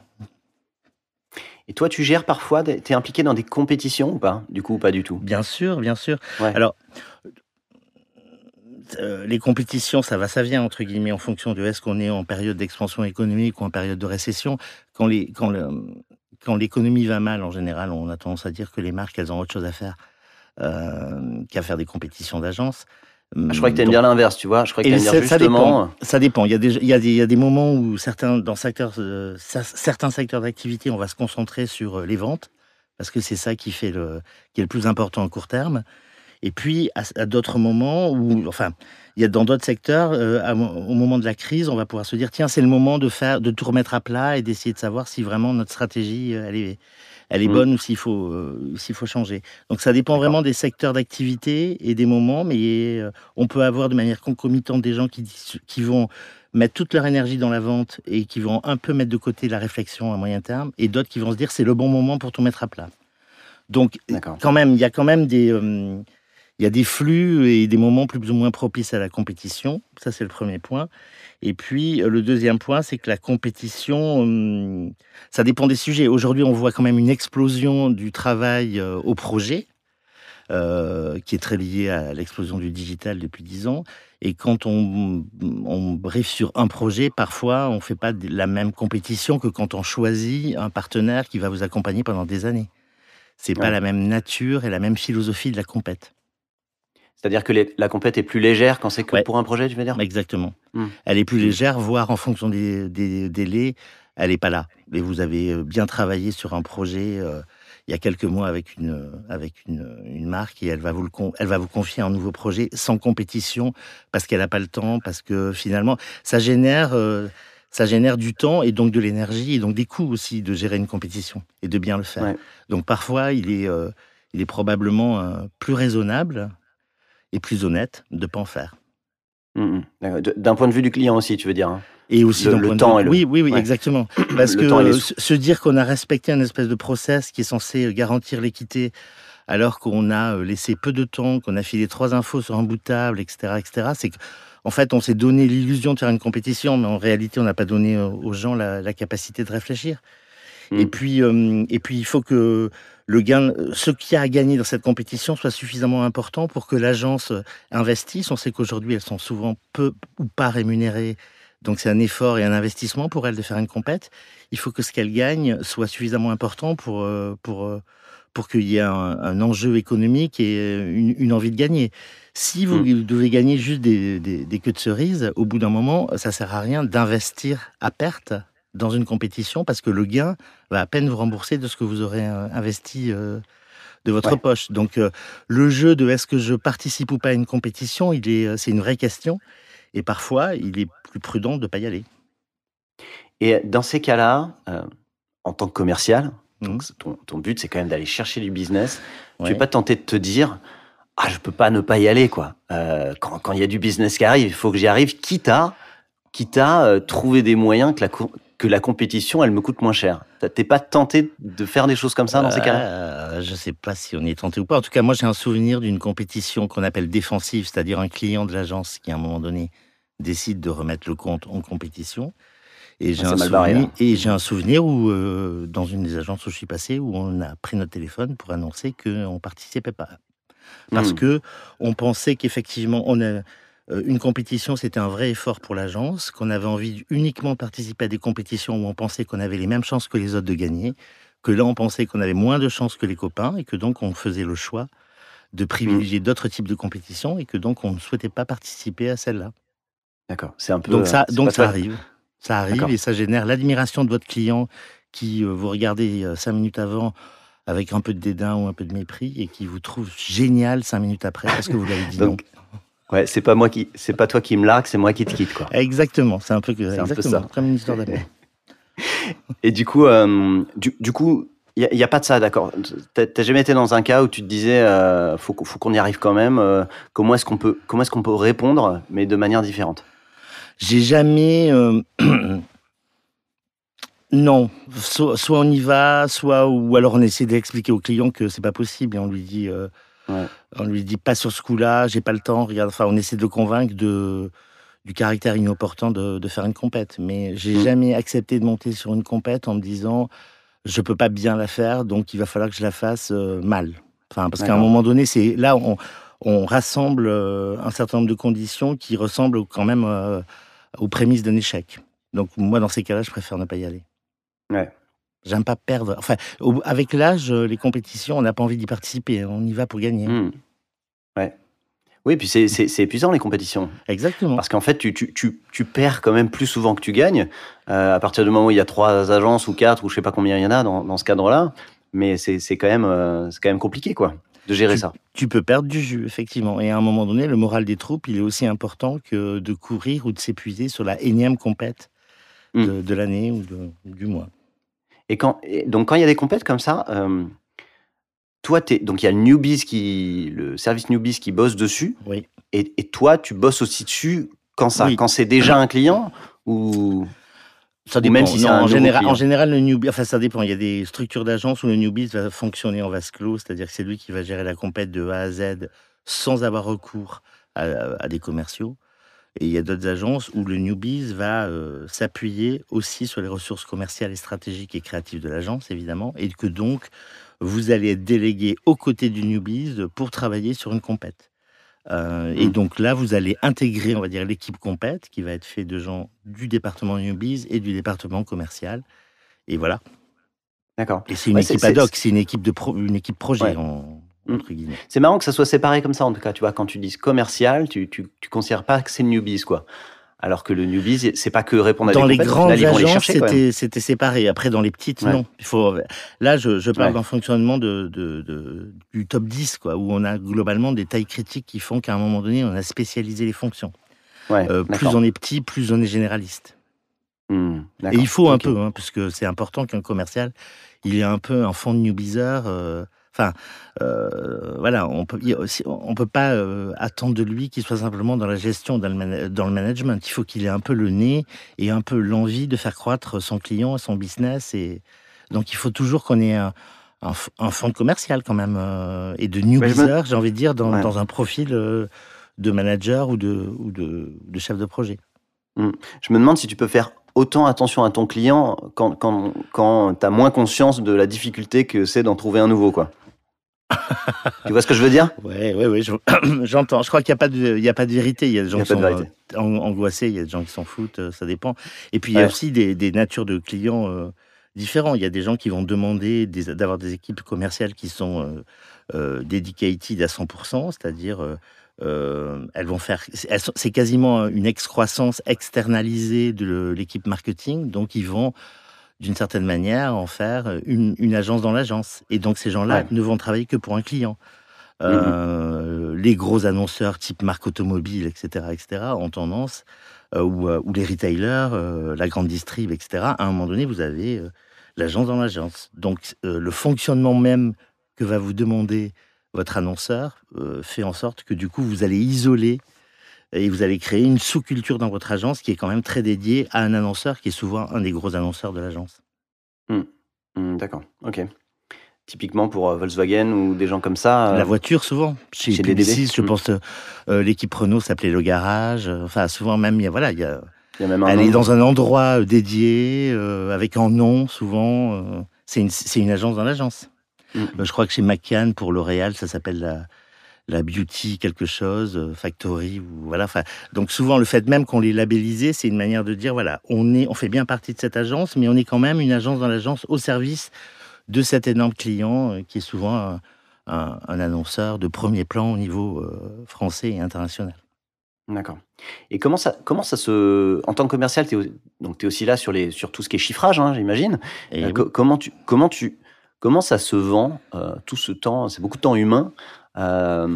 Et toi, tu gères parfois, tu es impliqué dans des compétitions ou pas Du coup, pas du tout? Bien sûr, bien sûr. Alors, euh, les compétitions, ça va, ça vient, entre guillemets, en fonction de est-ce qu'on est en période d'expansion économique ou en période de récession. Quand, les, quand, quand l'économie va mal, en général, on a tendance à dire que les marques, elles ont autre chose à faire euh, qu'à faire des compétitions d'agence. Ah, je crois que tu aimes bien l'inverse, tu vois. Je crois que ça, justement... ça, dépend. Ça dépend. Il y, a des, il, y a des, il y a des moments où certains, dans secteurs, euh, certains secteurs d'activité, on va se concentrer sur euh, les ventes, parce que c'est ça qui, fait le, qui est le plus important en court terme. Et puis, à, d'autres moments où, enfin, il y a dans d'autres secteurs, euh, au moment de la crise, on va pouvoir se dire, tiens, c'est le moment de faire, de tout remettre à plat et d'essayer de savoir si vraiment notre stratégie, elle est, elle est mmh. bonne ou s'il faut, euh, s'il faut changer. Donc ça dépend vraiment des secteurs d'activité et des moments, mais euh, on peut avoir de manière concomitante des gens qui, qui vont mettre toute leur énergie dans la vente et qui vont un peu mettre de côté la réflexion à moyen terme, et d'autres qui vont se dire c'est le bon moment pour tout mettre à plat. Donc quand même, il y a quand même des, euh, il y a des flux et des moments plus ou moins propices à la compétition. Ça c'est le premier point. Et puis, euh, le deuxième point, c'est que la compétition, hum, ça dépend des sujets. Aujourd'hui, on voit quand même une explosion du travail euh, au projet, euh, qui est très lié à l'explosion du digital depuis dix ans. Et quand on, on briefe sur un projet, parfois, on ne fait pas la même compétition que quand on choisit un partenaire qui va vous accompagner pendant des années. C'est n'est pas la même nature et la même philosophie de la compète. C'est-à-dire que la compète est plus légère quand c'est que pour un projet, tu veux dire? Exactement. Hmm. Elle est plus légère, voire en fonction des, délais, elle n'est pas là. Mais vous avez euh, bien travaillé sur un projet euh, il y a quelques mois avec une, avec une, marque et elle va, vous le, elle va vous confier un nouveau projet sans compétition parce qu'elle n'a pas le temps, parce que finalement, ça génère, euh, ça génère du temps et donc de l'énergie et donc des coûts aussi de gérer une compétition et de bien le faire. Donc parfois, il est, il est probablement plus raisonnable et plus honnête de ne pas en faire. Mmh, mmh. D'un point de vue du client aussi, tu veux dire hein. Et aussi le, le temps. Oui, oui, oui, exactement. Parce que se dire qu'on a respecté un espèce de process qui est censé garantir l'équité, alors qu'on a euh, laissé peu de temps, qu'on a filé trois infos sur un bout de table, etc., etc., c'est qu'en fait, on s'est donné l'illusion de faire une compétition, mais en réalité, on n'a pas donné euh, aux gens la, capacité de réfléchir. Et mmh. puis, euh, et puis, il faut que le gain, ce qu'il y a à gagner dans cette compétition soit suffisamment important pour que l'agence investisse. On sait qu'aujourd'hui, elles sont souvent peu ou pas rémunérées. Donc c'est un effort et un investissement pour elles de faire une compète. Il faut que ce qu'elles gagnent soit suffisamment important pour, euh, pour, euh, pour qu'il y ait un, enjeu économique et une, envie de gagner. Si vous hmm. devez gagner juste des, des, des queues de cerises, au bout d'un moment, ça sert à rien d'investir à perte dans une compétition parce que le gain va à peine vous rembourser de ce que vous aurez euh, investi euh, de votre poche. Donc le jeu de est-ce que je participe ou pas à une compétition, il est, c'est une vraie question. Et parfois, il est plus prudent de ne pas y aller. Et dans ces cas-là, en tant que commercial, Mmh. ton, but, c'est quand même d'aller chercher du business. Tu n'es pas tenté de te dire, ah, je peux pas ne pas y aller, quoi. Euh, quand il y a du business qui arrive, il faut que j'y arrive, quitte à, quitte à euh, trouver des moyens que la, que la compétition, elle me coûte moins cher. T'es pas tenté de faire des choses comme ça dans ces cas-là? Euh, Je sais pas si on est tenté ou pas. En tout cas, moi, j'ai un souvenir d'une compétition qu'on appelle défensive, c'est-à-dire un client de l'agence qui, à un moment donné, décide de remettre le compte en compétition. Et j'ai un, souvenir, et j'ai un souvenir où, euh, dans une des agences où je suis passé, où on a pris notre téléphone pour annoncer qu'on ne participait pas. Parce qu'on hmm. que on pensait qu'effectivement, on a, une compétition, c'était un vrai effort pour l'agence, qu'on avait envie uniquement de participer à des compétitions où on pensait qu'on avait les mêmes chances que les autres de gagner, que là, on pensait qu'on avait moins de chances que les copains, et que donc on faisait le choix de privilégier hmm. d'autres types de compétitions, et que donc on ne souhaitait pas participer à celle-là. D'accord, c'est un peu. Donc ça, donc ça arrive. Ça arrive et ça génère l'admiration de votre client qui euh, vous regardez euh, cinq minutes avant avec un peu de dédain ou un peu de mépris et qui vous trouve génial cinq minutes après parce que vous l'avez dit Donc, Ouais, c'est pas moi qui, c'est pas toi qui me largue, c'est moi qui te quitte quoi. Exactement, c'est un peu, un peu ça. Comme une histoire d'amour. et du coup, euh, du, coup, il n'y a, pas de ça, d'accord. T'as jamais été dans un cas où tu te disais, euh, faut, faut qu'on y arrive quand même. comment est-ce qu'on peut, comment est-ce qu'on peut répondre, mais de manière différente? J'ai jamais. Euh, non, soit, on y va, soit ou alors on essaie d'expliquer au client que c'est pas possible et on lui dit, euh, on lui dit pas sur ce coup-là, j'ai pas le temps. Regarde, enfin, on essaie de le convaincre de du caractère inopportun de, de faire une compète. Mais j'ai mm. jamais accepté de monter sur une compète en me disant je peux pas bien la faire, donc il va falloir que je la fasse euh, mal. Enfin, parce qu'à un moment donné, c'est là on, on rassemble un certain nombre de conditions qui ressemblent quand même aux prémices d'un échec. Donc moi, dans ces cas-là, je préfère ne pas y aller. Ouais. J'aime pas perdre. Enfin, avec l'âge, les compétitions, on n'a pas envie d'y participer. On y va pour gagner. Mmh. Ouais. Oui, puis c'est épuisant les compétitions. Exactement. Parce qu'en fait, tu, tu, tu, tu, perds quand même plus souvent que tu gagnes. Euh, à partir du moment où il y a trois agences ou quatre, ou je sais pas combien il y en a dans, dans ce cadre-là. Mais c'est quand, même, euh, c'est quand même compliqué, quoi de gérer ça. Tu peux perdre du jus, effectivement. Et à un moment donné, le moral des troupes, il est aussi important que de courir ou de s'épuiser sur la énième compète de, hmm. l'année ou du mois. Et quand, donc quand il y a des compètes comme ça, euh, toi, es, donc il y a le newbies qui, le service newbies qui bosse dessus. Oui. Et, toi, tu bosses aussi dessus quand ça, quand c'est déjà un client ou ça dépend. Même si en, général, en général, le newbie, enfin ça dépend. Il y a des structures d'agence où le newbie va fonctionner en vase clos, c'est-à-dire que c'est lui qui va gérer la compète de A à Z sans avoir recours à, des commerciaux. Et il y a d'autres agences où le newbies va euh, s'appuyer aussi sur les ressources commerciales et stratégiques et créatives de l'agence, évidemment, et que donc vous allez être délégué aux côtés du newbies pour travailler sur une compète. Euh, et mmh. donc là, vous allez intégrer, on va dire, l'équipe compète, qui va être faite de gens du département newbies et du département commercial. Et voilà. D'accord. Et c'est une équipe ad hoc, c'est une équipe de une équipe projet. C'est marrant que ça soit séparé comme ça, en tout cas. Tu vois, quand tu dis commercial, tu, tu, tu considères pas que c'est newbies, quoi. Alors que le newbies, c'est pas que répondre à dans des les grandes agences, c'était c'était séparé. Après, dans les petites, non. Il faut. Là, je, je parle d'un fonctionnement de, de, de, du top 10, quoi, où on a globalement des tailles critiques qui font qu'à un moment donné, on a spécialisé les fonctions. Euh, plus on est petit, plus on est généraliste. Mmh, Et il faut un peu, hein, parce que c'est important qu'un commercial, il ait un peu un fond de newbies. Euh, Enfin, euh, voilà, on peut, on peut pas euh, attendre de lui qu'il soit simplement dans la gestion, dans le, dans le management. Il faut qu'il ait un peu le nez et un peu l'envie de faire croître son client, son business. Et donc, il faut toujours qu'on ait un, un, fonds commercial quand même euh, et de new business, j'ai envie de dire, dans, dans un profil de manager ou de, ou de, de chef de projet. Mmh. Je me demande si tu peux faire autant attention à ton client quand, quand, quand tu as moins conscience de la difficulté que c'est d'en trouver un nouveau, quoi tu vois ce que je veux dire? Oui, oui, oui, j'entends. Je crois qu'il n'y a, pas de, a pas de vérité. Il y a des gens qui sont euh, angoissés, il y a des gens qui s'en foutent, euh, ça dépend. Et puis, il y a aussi des, natures de clients euh, différents. Il y a des gens qui vont demander d'avoir des équipes commerciales qui sont dedicated à 100%, c'est-à-dire elles vont faire. C'est quasiment une excroissance externalisée de l'équipe marketing. Donc, ils vont d'une certaine manière, en faire une, agence dans l'agence. Et donc ces gens-là ne vont travailler que pour un client. Mmh les gros annonceurs type marque automobile, etc., etc., ont tendance, ou, ou, les retailers, la grande distrib, etc., à un moment donné, vous avez l'agence dans l'agence. Donc le fonctionnement même que va vous demander votre annonceur fait en sorte que du coup, vous allez isoler et vous allez créer une sous-culture dans votre agence qui est quand même très dédiée à un annonceur qui est souvent un des gros annonceurs de l'agence. Mmh. Mmh, d'accord, ok. Typiquement pour euh, Volkswagen ou des gens comme ça. La euh, voiture, souvent. Chez, chez Publicis, je mmh. pense, euh, l'équipe Renault s'appelait Le Garage. Enfin, souvent même, il y a, voilà, il y a, il y a même un elle est dans un endroit dédié, avec un nom, souvent. c'est une, une, agence dans l'agence. je crois que chez McCann, pour L'Oréal, ça s'appelle la, la beauty quelque chose, euh, factory ou voilà. donc souvent le fait même qu'on les labellisé, c'est une manière de dire voilà, on est, on fait bien partie de cette agence, mais on est quand même une agence dans l'agence au service de cet énorme client euh, qui est souvent un, annonceur de premier plan au niveau euh, français et international. D'accord. Et comment ça, comment ça se, en tant que commercial, tu es, donc es aussi là sur les, sur tout ce qui est chiffrage, hein, j'imagine. Comment tu, comment tu, comment ça se vend tout ce temps C'est beaucoup de temps humain euh,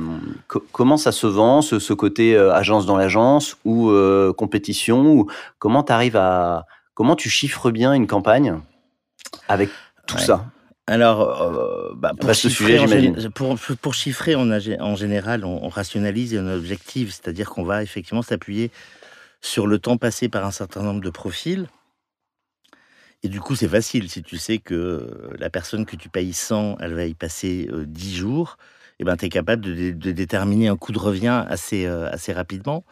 comment ça se vend, ce, côté euh, agence dans l'agence ou euh, compétition ou Comment tu arrives à. Comment tu chiffres bien une campagne avec tout ça? Alors, bah, pour, chiffrer, sujet, pour, pour, chiffrer, on en général, on, rationalise un objectif, c'est-à-dire qu'on va effectivement s'appuyer sur le temps passé par un certain nombre de profils. Et du coup, c'est facile. Si tu sais que la personne que tu payes 100, elle va y passer 10 jours, eh ben, tu es capable de, déterminer un coût de revient assez, euh, assez rapidement.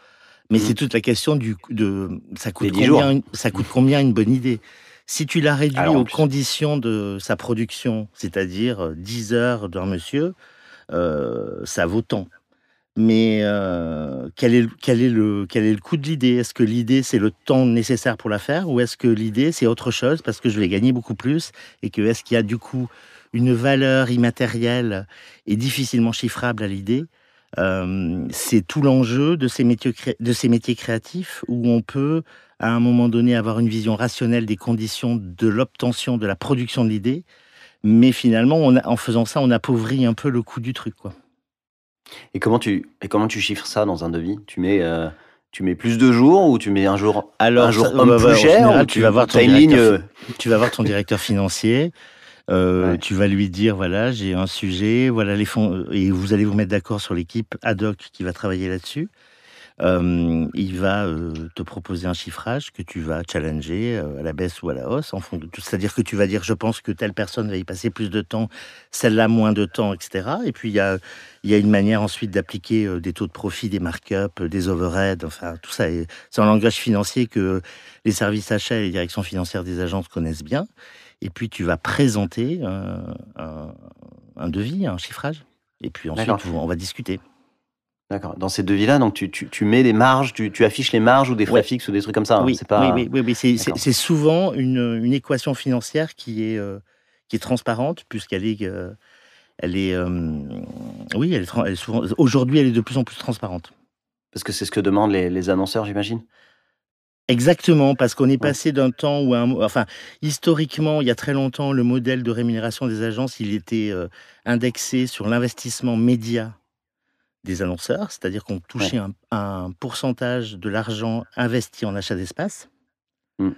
Mais c'est mmh. toute la question du, de ça coûte, combien, une, ça coûte combien une bonne idée? Si tu la réduis aux conditions de sa production, c'est-à-dire 10 euh, heures d'un monsieur, euh, ça vaut tant. Mais quel, est, quel, est le, quel est le coût de l'idée? Est-ce que l'idée, c'est le temps nécessaire pour la faire? Ou est-ce que l'idée, c'est autre chose parce que je vais gagner beaucoup plus Et que est-ce qu'il y a du coup une valeur immatérielle et difficilement chiffrable à l'idée. Euh, c'est tout l'enjeu de ces, métiers de ces métiers créatifs où on peut, à un moment donné, avoir une vision rationnelle des conditions de l'obtention, de la production de l'idée, mais finalement, on en faisant ça, on appauvrit un peu le coût du truc. Quoi. Et, comment tu, et comment tu chiffres ça dans un devis? Tu mets... Euh, tu mets plus de jours ou tu mets un jour, Alors, un jour plus cher tu, vas voir ton directeur, tu vas voir ton directeur financier euh, tu vas lui dire voilà, j'ai un sujet, voilà les fonds, et vous allez vous mettre d'accord sur l'équipe ad hoc qui va travailler là-dessus. Euh, il va euh, te proposer un chiffrage que tu vas challenger à la baisse ou à la hausse, en fond de tout. C'est-à-dire que tu vas dire, je pense que telle personne va y passer plus de temps, celle-là moins de temps, etc. Et puis il y a, y a une manière ensuite d'appliquer des taux de profit, des markups, des overheads, enfin tout ça. C'est un langage financier que les services achats et les directions financières des agences connaissent bien et puis tu vas présenter un, devis, un chiffrage, et puis ensuite on va discuter. D'accord. Dans ces devis-là, donc tu, tu, mets les marges, tu, tu, affiches les marges ou des frais fixes ou des trucs comme ça. Hein, oui, pas... oui, oui, oui, c'est souvent une, une, équation financière qui est, euh, qui est transparente puisqu'elle est, euh, elle est, euh, oui, elle est, souvent. Aujourd'hui, elle est de plus en plus transparente. Parce que c'est ce que demandent les, les annonceurs, j'imagine? Exactement, parce qu'on est passé d'un temps où, un, enfin, historiquement, il y a très longtemps, le modèle de rémunération des agences, il était euh, indexé sur l'investissement média des annonceurs, c'est-à-dire qu'on touchait un, pourcentage de l'argent investi en achat d'espace. Mmh.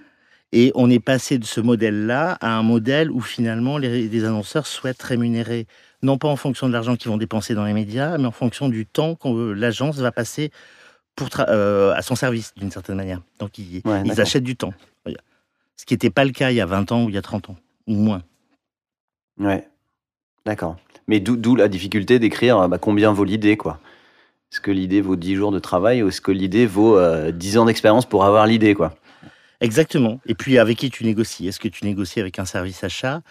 Et on est passé de ce modèle-là à un modèle où finalement les, les, annonceurs souhaitent rémunérer, non pas en fonction de l'argent qu'ils vont dépenser dans les médias, mais en fonction du temps que l'agence va passer euh, à son service, d'une certaine manière. Donc, ils, achètent du temps. Ce qui n'était pas le cas il y a 20 ans ou il y a 30 ans, ou moins. Ouais, d'accord. Mais d'où la difficulté d'écrire euh, bah, combien vaut l'idée, quoi? Est-ce que l'idée vaut 10 jours de travail ou est-ce que l'idée vaut 10 euh, ans d'expérience pour avoir l'idée, quoi? Exactement. Et puis, avec qui tu négocies? Est-ce que tu négocies avec un service achat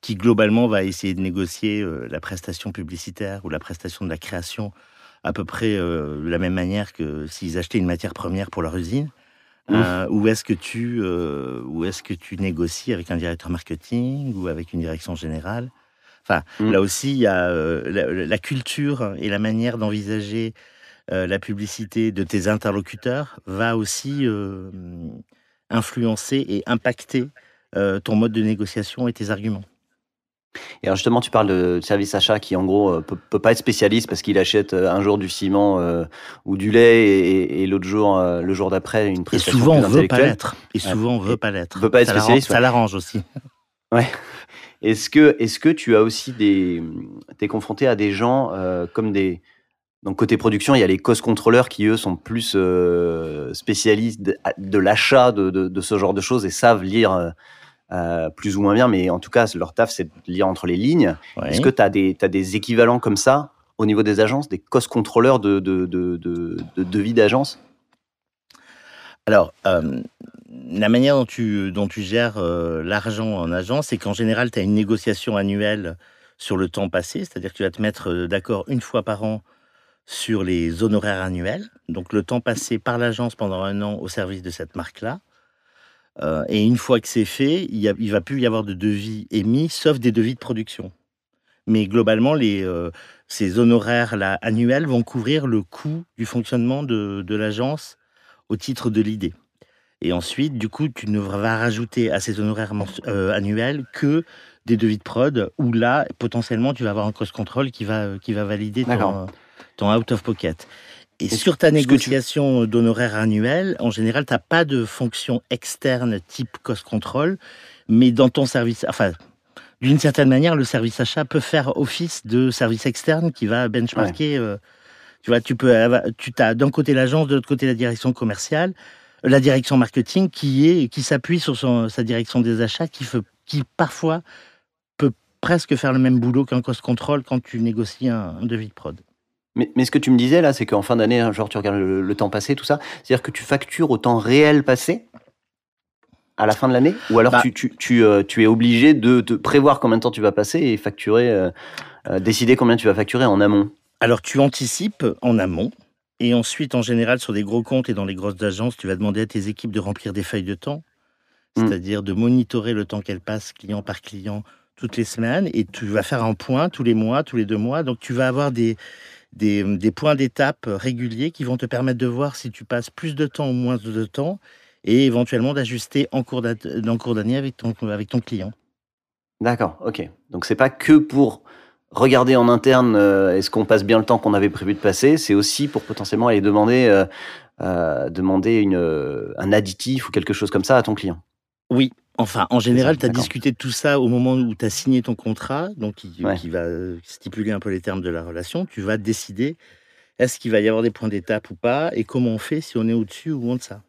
qui, globalement, va essayer de négocier la prestation publicitaire ou la prestation de la création à peu près euh, de la même manière que s'ils achetaient une matière première pour leur usine euh, Ou est-ce que tu euh, ou est-ce que tu négocies avec un directeur marketing ou avec une direction générale? Enfin, mmh. là aussi, il y a la, culture et la manière d'envisager la publicité de tes interlocuteurs va aussi influencer et impacter ton mode de négociation et tes arguments. Et alors justement, tu parles de service achat qui en gros euh, peut, peut pas être spécialiste parce qu'il achète euh, un jour du ciment euh, ou du lait et, l'autre jour, le jour d'après, une prestation Et souvent, on veut pas l'être. Et souvent, on veut pas l'être. Veut pas être spécialiste. Ça l'arrange aussi. Ouais. Est-ce que, est-ce que tu as aussi des, t'es confronté à des gens comme des, donc côté production, il y a les cost controllers qui eux sont plus spécialistes de, l'achat de, de, de, ce genre de choses et savent lire euh, plus ou moins bien, mais en tout cas, leur taf, c'est de lire entre les lignes. Est-ce que tu as, des équivalents comme ça au niveau des agences, des cost controllers de, de, de, de, vie d'agence? Alors, euh, la manière dont tu, dont tu gères euh, l'argent en agence, c'est qu'en général, tu as une négociation annuelle sur le temps passé, c'est-à-dire que tu vas te mettre d'accord une fois par an sur les honoraires annuels, donc le temps passé par l'agence pendant un an au service de cette marque-là. Euh, et une fois que c'est fait, il ne va plus y avoir de devis émis, sauf des devis de production. Mais globalement, les, euh, ces honoraires là, annuels vont couvrir le coût du fonctionnement de, de l'agence au titre de l'idée. Et ensuite, du coup, tu ne vas rajouter à ces honoraires euh, annuels que des devis de prod, où là, potentiellement, tu vas avoir un cost control qui va, qui va valider ton, ton out of pocket. Et sur ta négociation d'honoraires annuels, en général, tu n'as pas de fonction externe type cost control, mais dans ton service, enfin, d'une certaine manière, le service achat peut faire office de service externe qui va benchmarker. Euh, tu vois, tu peux, tu as d'un côté l'agence, de l'autre côté la direction commerciale, euh, la direction marketing qui est, qui s'appuie sur son, sa direction des achats, qui, fait, qui parfois peut presque faire le même boulot qu'un cost control quand tu négocies un, un devis de prod. Mais, ce que tu me disais là, c'est qu'en fin d'année, hein, genre tu regardes le, temps passé, tout ça, c'est-à-dire que tu factures au temps réel passé à la fin de l'année Ou alors bah euh, tu, es obligé de, prévoir combien de temps tu vas passer et facturer, euh, euh, décider combien tu vas facturer en amont Alors tu anticipes en amont. Et ensuite, en général, sur des gros comptes et dans les grosses agences, tu vas demander à tes équipes de remplir des feuilles de temps, mmh. c'est-à-dire de monitorer le temps qu'elles passent client par client toutes les semaines. Et tu vas faire un point tous les mois, tous les deux mois. Donc tu vas avoir des, des, points d'étape réguliers qui vont te permettre de voir si tu passes plus de temps ou moins de temps et éventuellement d'ajuster en cours d'année avec ton, avec ton client. D'accord, ok. Donc c'est pas que pour regarder en interne euh, est-ce qu'on passe bien le temps qu'on avait prévu de passer, c'est aussi pour potentiellement aller demander, euh, euh, demander une, un additif ou quelque chose comme ça à ton client. Oui, Enfin, en général, tu as discuté de tout ça au moment où tu as signé ton contrat, donc qui, va euh, stipuler un peu les termes de la relation. Tu vas décider est-ce qu'il va y avoir des points d'étape ou pas, et comment on fait si on est au-dessus ou en deçà.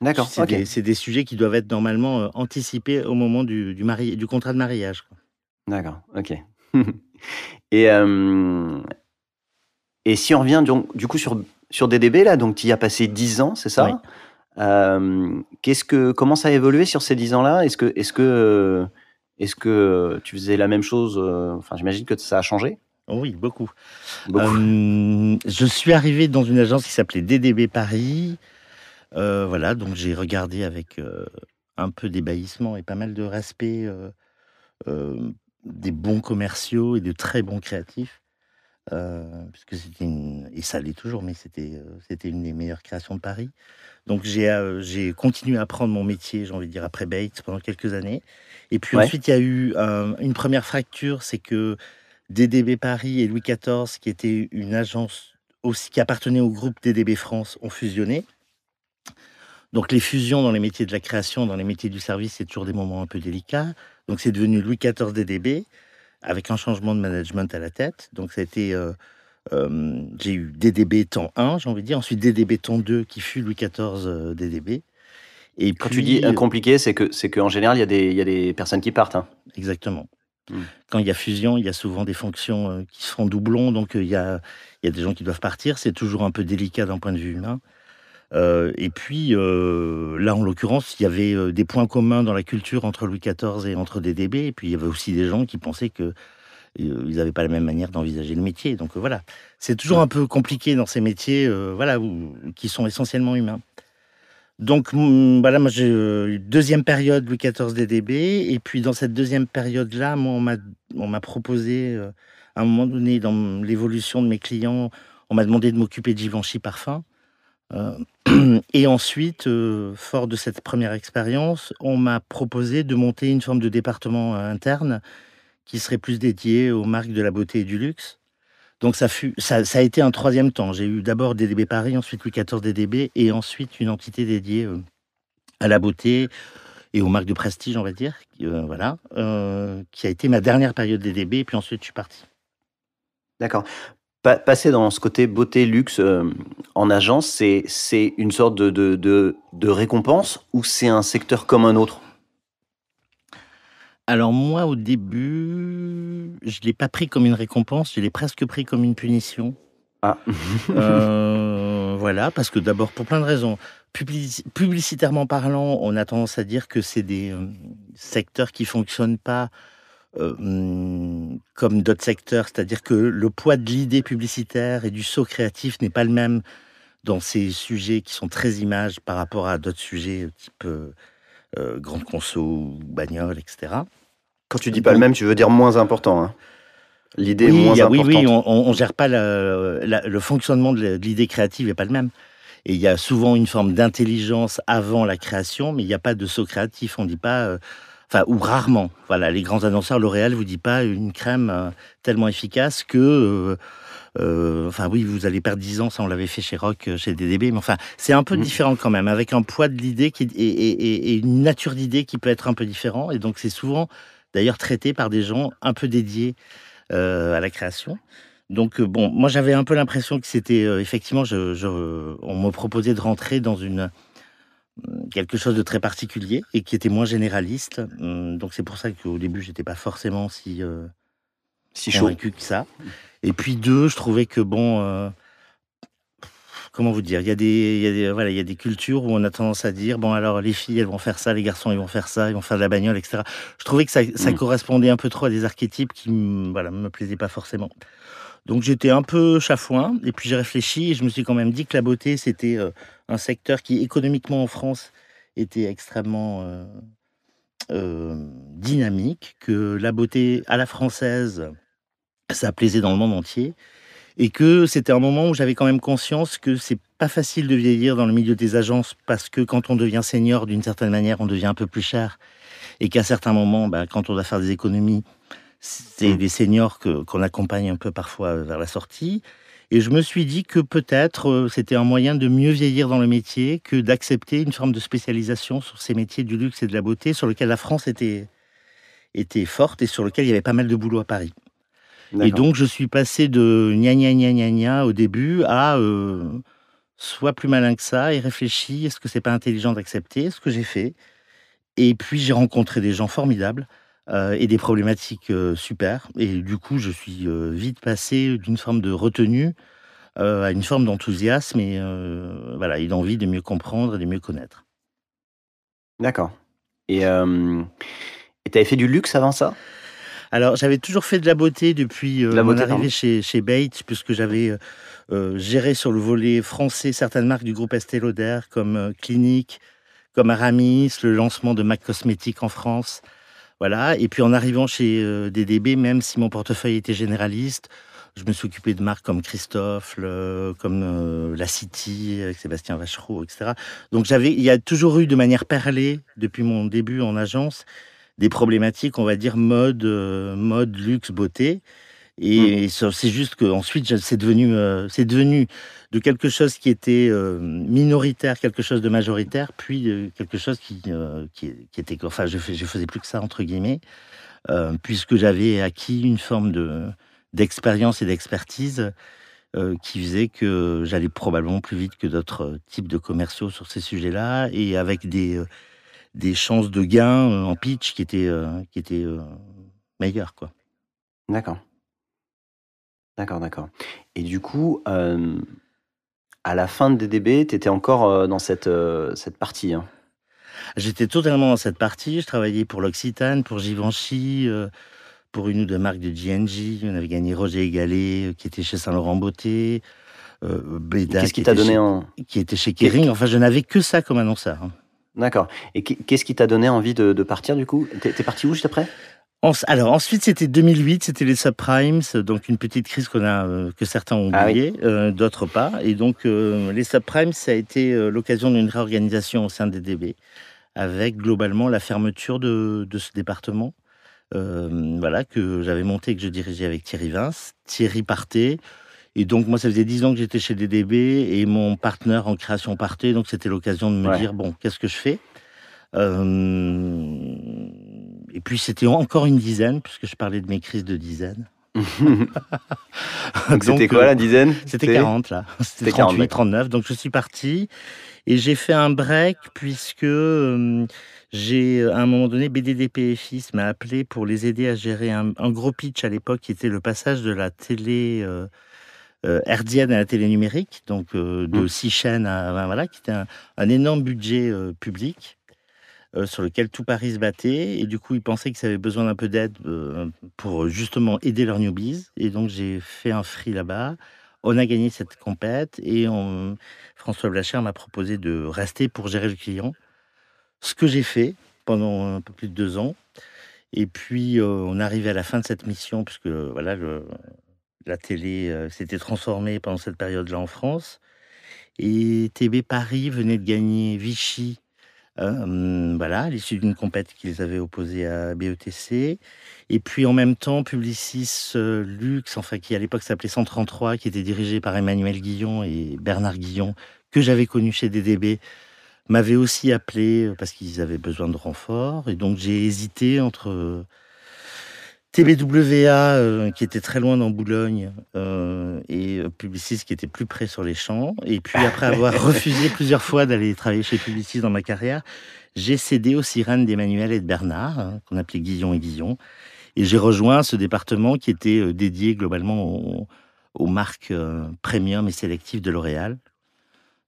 D'accord. C'est des, sujets qui doivent être normalement euh, anticipés au moment du, du, du contrat de mariage. D'accord, ok. et, euh, et si on revient du coup sur, sur DDB, là, donc tu y as passé 10 ans, c'est ça? Euh, qu'est-ce que, comment ça a évolué sur ces dix ans-là? Est-ce que, est-ce que, est-ce que tu faisais la même chose euh, Enfin, j'imagine que ça a changé. Oui, beaucoup. Euh, je suis arrivé dans une agence qui s'appelait DDB Paris. voilà, donc j'ai regardé avec un peu d'ébahissement et pas mal de respect des bons commerciaux et de très bons créatifs. Puisque c'était une... et ça l'est toujours, mais c'était c'était une des meilleures créations de Paris. Donc euh, j'ai continué à apprendre mon métier, j'ai envie de dire, après Bates pendant quelques années. Et puis ensuite, il y a eu euh, une première fracture, c'est que DDB Paris et Louis XIV, qui était une agence aussi qui appartenait au groupe DDB France, ont fusionné. Donc les fusions dans les métiers de la création, dans les métiers du service, c'est toujours des moments un peu délicats. Donc c'est devenu Louis XIV DDB, avec un changement de management à la tête. Donc ça a été... Euh, euh, j'ai eu DDB temps 1, j'ai envie de dire, ensuite DDB temps 2 qui fut Louis XIV euh, DDB. Et Quand tu dis compliqué, c'est que c'est qu'en général, il y, a des, il y a des personnes qui partent. Hein. Exactement. Hmm. Quand il y a fusion, il y a souvent des fonctions euh, qui se font doublons, donc il y a, il y a des gens qui doivent partir. C'est toujours un peu délicat d'un point de vue humain. Et puis, là, en l'occurrence, il y avait des points communs dans la culture entre Louis XIV et entre DDB. Et puis, il y avait aussi des gens qui pensaient que euh, ils n'avaient pas la même manière d'envisager le métier. Donc euh, voilà, c'est toujours un peu compliqué dans ces métiers, euh, voilà, qui sont essentiellement humains. Donc voilà, moi j'ai une deuxième période Louis XIV DDB, et puis dans cette deuxième période-là, moi on m'a proposé à un moment donné dans l'évolution de mes clients, on m'a demandé de m'occuper de Givenchy Parfum. et ensuite, fort de cette première expérience, on m'a proposé de monter une forme de département interne qui serait plus dédié aux marques de la beauté et du luxe. Donc ça, fut, ça, a été un troisième temps. J'ai eu d'abord DDB Paris, ensuite Louis XIV DDB, et ensuite une entité dédiée à la beauté, et aux marques de prestige, on va dire, euh, voilà, euh, qui a été ma dernière période DDB, et puis ensuite je suis parti. D'accord. Passer dans ce côté beauté, luxe euh, en agence, c'est une sorte de, de, de, récompense ou c'est un secteur comme un autre? Alors moi, au début, je ne l'ai pas pris comme une récompense, je l'ai presque pris comme une punition. Ah. voilà, parce que d'abord, pour plein de raisons publicitairement parlant, on a tendance à dire que c'est des euh, secteurs qui fonctionnent pas euh, mm, comme d'autres secteurs, c'est-à-dire que le poids de l'idée publicitaire et du saut créatif n'est pas le même dans ces sujets qui sont très images par rapport à d'autres sujets type euh, grande conso, bagnole, etc. Quand tu dis pas le même, tu veux dire moins important. Hein. L'idée oui, moins importante. Oui, oui, on, ne gère pas le fonctionnement de l'idée créative n'est pas le même. Et il y a souvent une forme d'intelligence avant la création, mais il n'y a pas de saut créatif. On dit pas, euh, enfin, ou rarement. Voilà, les grands annonceurs, L'Oréal vous dit pas une crème euh, tellement efficace que. Euh, enfin oui, vous allez perdre 10 ans, ça on l'avait fait chez Rock, chez DDB, mais enfin c'est un peu mmh. différent quand même, avec un poids de l'idée et, une nature d'idée qui peut être un peu différent, et donc c'est souvent d'ailleurs traité par des gens un peu dédiés à la création. Donc euh, bon, moi j'avais un peu l'impression que c'était euh, effectivement, je, on me proposait de rentrer dans une quelque chose de très particulier et qui était moins généraliste. Mm, donc c'est pour ça qu'au début j'étais pas forcément si euh, si convaincu que ça. Et puis deux, je trouvais que bon, comment vous dire, il y a des, il y a des voilà, il y a des cultures où on a tendance à dire bon alors les filles elles vont faire ça, les garçons ils vont faire ça, ils vont faire de la bagnole, etc. Je trouvais que ça, ça mm. correspondait un peu trop à des archétypes qui voilà me plaisaient pas forcément. Donc j'étais un peu chafouin, et puis j'ai réfléchi et je me suis quand même dit que la beauté, c'était euh, un secteur qui économiquement en France était extrêmement euh, euh, dynamique, que la beauté à la française, ça plaisait dans le monde entier, et que c'était un moment où j'avais quand même conscience que c'est pas facile de vieillir dans le milieu des agences parce que quand on devient senior, d'une certaine manière, on devient un peu plus cher, et qu'à certains moments, bah, quand on doit faire des économies, c'est des seniors qu'on accompagne un peu parfois euh, vers la sortie. Et je me suis dit que peut-être euh, c'était un moyen de mieux vieillir dans le métier que d'accepter une forme de spécialisation sur ces métiers du luxe et de la beauté sur lequel la France était, était forte et sur lequel il y avait pas mal de boulot à Paris. Et donc je suis passé de gna gna gna gna gna au début à euh, soit plus malin que ça et réfléchir, est-ce que c'est pas intelligent d'accepter ce que j'ai fait? Et puis j'ai rencontré des gens formidables euh, et des problématiques euh, super. Et du coup, je suis euh, vite passé d'une forme de retenue à une forme d'enthousiasme et voilà, une envie de mieux comprendre et de mieux connaître. D'accord. Et tu avais fait du luxe avant ça? Alors, j'avais toujours fait de la beauté depuis la mon arrivée chez, chez Bates, puisque j'avais géré sur le volet français certaines marques du groupe Estée Lauder, comme Clinique, comme Aramis, le lancement de MAC Cosmétiques en France, voilà. Et puis en arrivant chez euh, DDB, même si mon portefeuille était généraliste, je me suis occupé de marques comme Christophe, comme euh, La City, avec Sébastien Vachereau, etc. Donc j'avais, il y a toujours eu de manière perlée, depuis mon début en agence, des problématiques, on va dire, mode, euh, mode, luxe, beauté. Et mmh. c'est juste qu'ensuite, c'est devenu, euh, c'est devenu de quelque chose qui était euh, minoritaire, quelque chose de majoritaire, puis euh, quelque chose qui, qui, était, enfin, je, je faisais plus que ça entre guillemets, puisque j'avais acquis une forme de d'expérience et d'expertise qui faisait que j'allais probablement plus vite que d'autres types de commerciaux sur ces sujets-là, et avec des des chances de gain en pitch qui étaient qui étaient meilleures, quoi. D'accord. D'accord, d'accord. Et du coup, à la fin de DDB, tu étais encore dans cette, cette partie. Hein? J'étais totalement dans cette partie. Je travaillais pour l'Occitane, pour Givenchy, pour une ou deux marques de GNG. On avait gagné Roger Égalé, qui était chez Saint-Laurent Beauté. Qu'est-ce qui t'a donné en... Qui était chez Kering. Enfin, je n'avais que ça comme annonceur. Hein. D'accord. Et qu'est-ce qui t'a donné envie de, de partir du coup? T'es parti où juste après? Alors ensuite c'était 2008, c'était les subprimes, donc une petite crise qu'on a euh, que certains ont ah oublié, euh, d'autres pas. Et donc euh, les subprimes, ça a été l'occasion d'une réorganisation au sein des DB, avec globalement la fermeture de, ce département, voilà que j'avais monté et que je dirigeais avec Thierry Vince. Thierry partait. Et donc, moi, ça faisait dix ans que j'étais chez DDB et mon partenaire en création partait. Donc, c'était l'occasion de me dire, bon, qu'est-ce que je fais? Et puis c'était encore une dizaine, puisque je parlais de mes crises de dizaine. donc c'était quoi la dizaine? C'était 40 là. C'était 38, 39. Donc je suis parti et j'ai fait un break puisque euh, j'ai à un moment donné BDDPFIS m'a appelé pour les aider à gérer un, gros pitch à l'époque qui était le passage de la télé euh, euh herdienne à la télé numérique, donc euh, de mmh. six chaînes à voilà, qui était un, un énorme budget public. Euh, sur lequel tout Paris se battait. Et du coup, ils pensaient qu'ils avaient besoin d'un peu d'aide euh, pour justement aider leurs newbies. Et donc, j'ai fait un free là-bas. On a gagné cette compète et François Blacher m'a proposé de rester pour gérer le client. Ce que j'ai fait pendant un peu plus de deux ans. Et puis, euh, on arrivait à la fin de cette mission, puisque voilà, la télé s'était transformée pendant cette période-là en France. Et TB Paris venait de gagner Vichy euh, voilà, à l'issue d'une compète qu'ils avaient opposée à BETC. Et puis en même temps, Publicis euh, Lux, enfin qui à l'époque s'appelait 133, qui était dirigé par Emmanuel Guillon et Bernard Guillon, que j'avais connu chez DDB, m'avait aussi appelé euh, parce qu'ils avaient besoin de renfort. Et donc j'ai hésité entre TBWA, euh, qui était très loin dans Boulogne, euh, et euh, Publicis, qui était plus près sur les champs. Et puis, après avoir refusé plusieurs fois d'aller travailler chez Publicis dans ma carrière, j'ai cédé aux sirènes d'Emmanuel et de Bernard, hein, qu'on appelait Guillon et Guillon. Et j'ai rejoint ce département qui était dédié globalement aux, aux marques premium et sélectives de L'Oréal,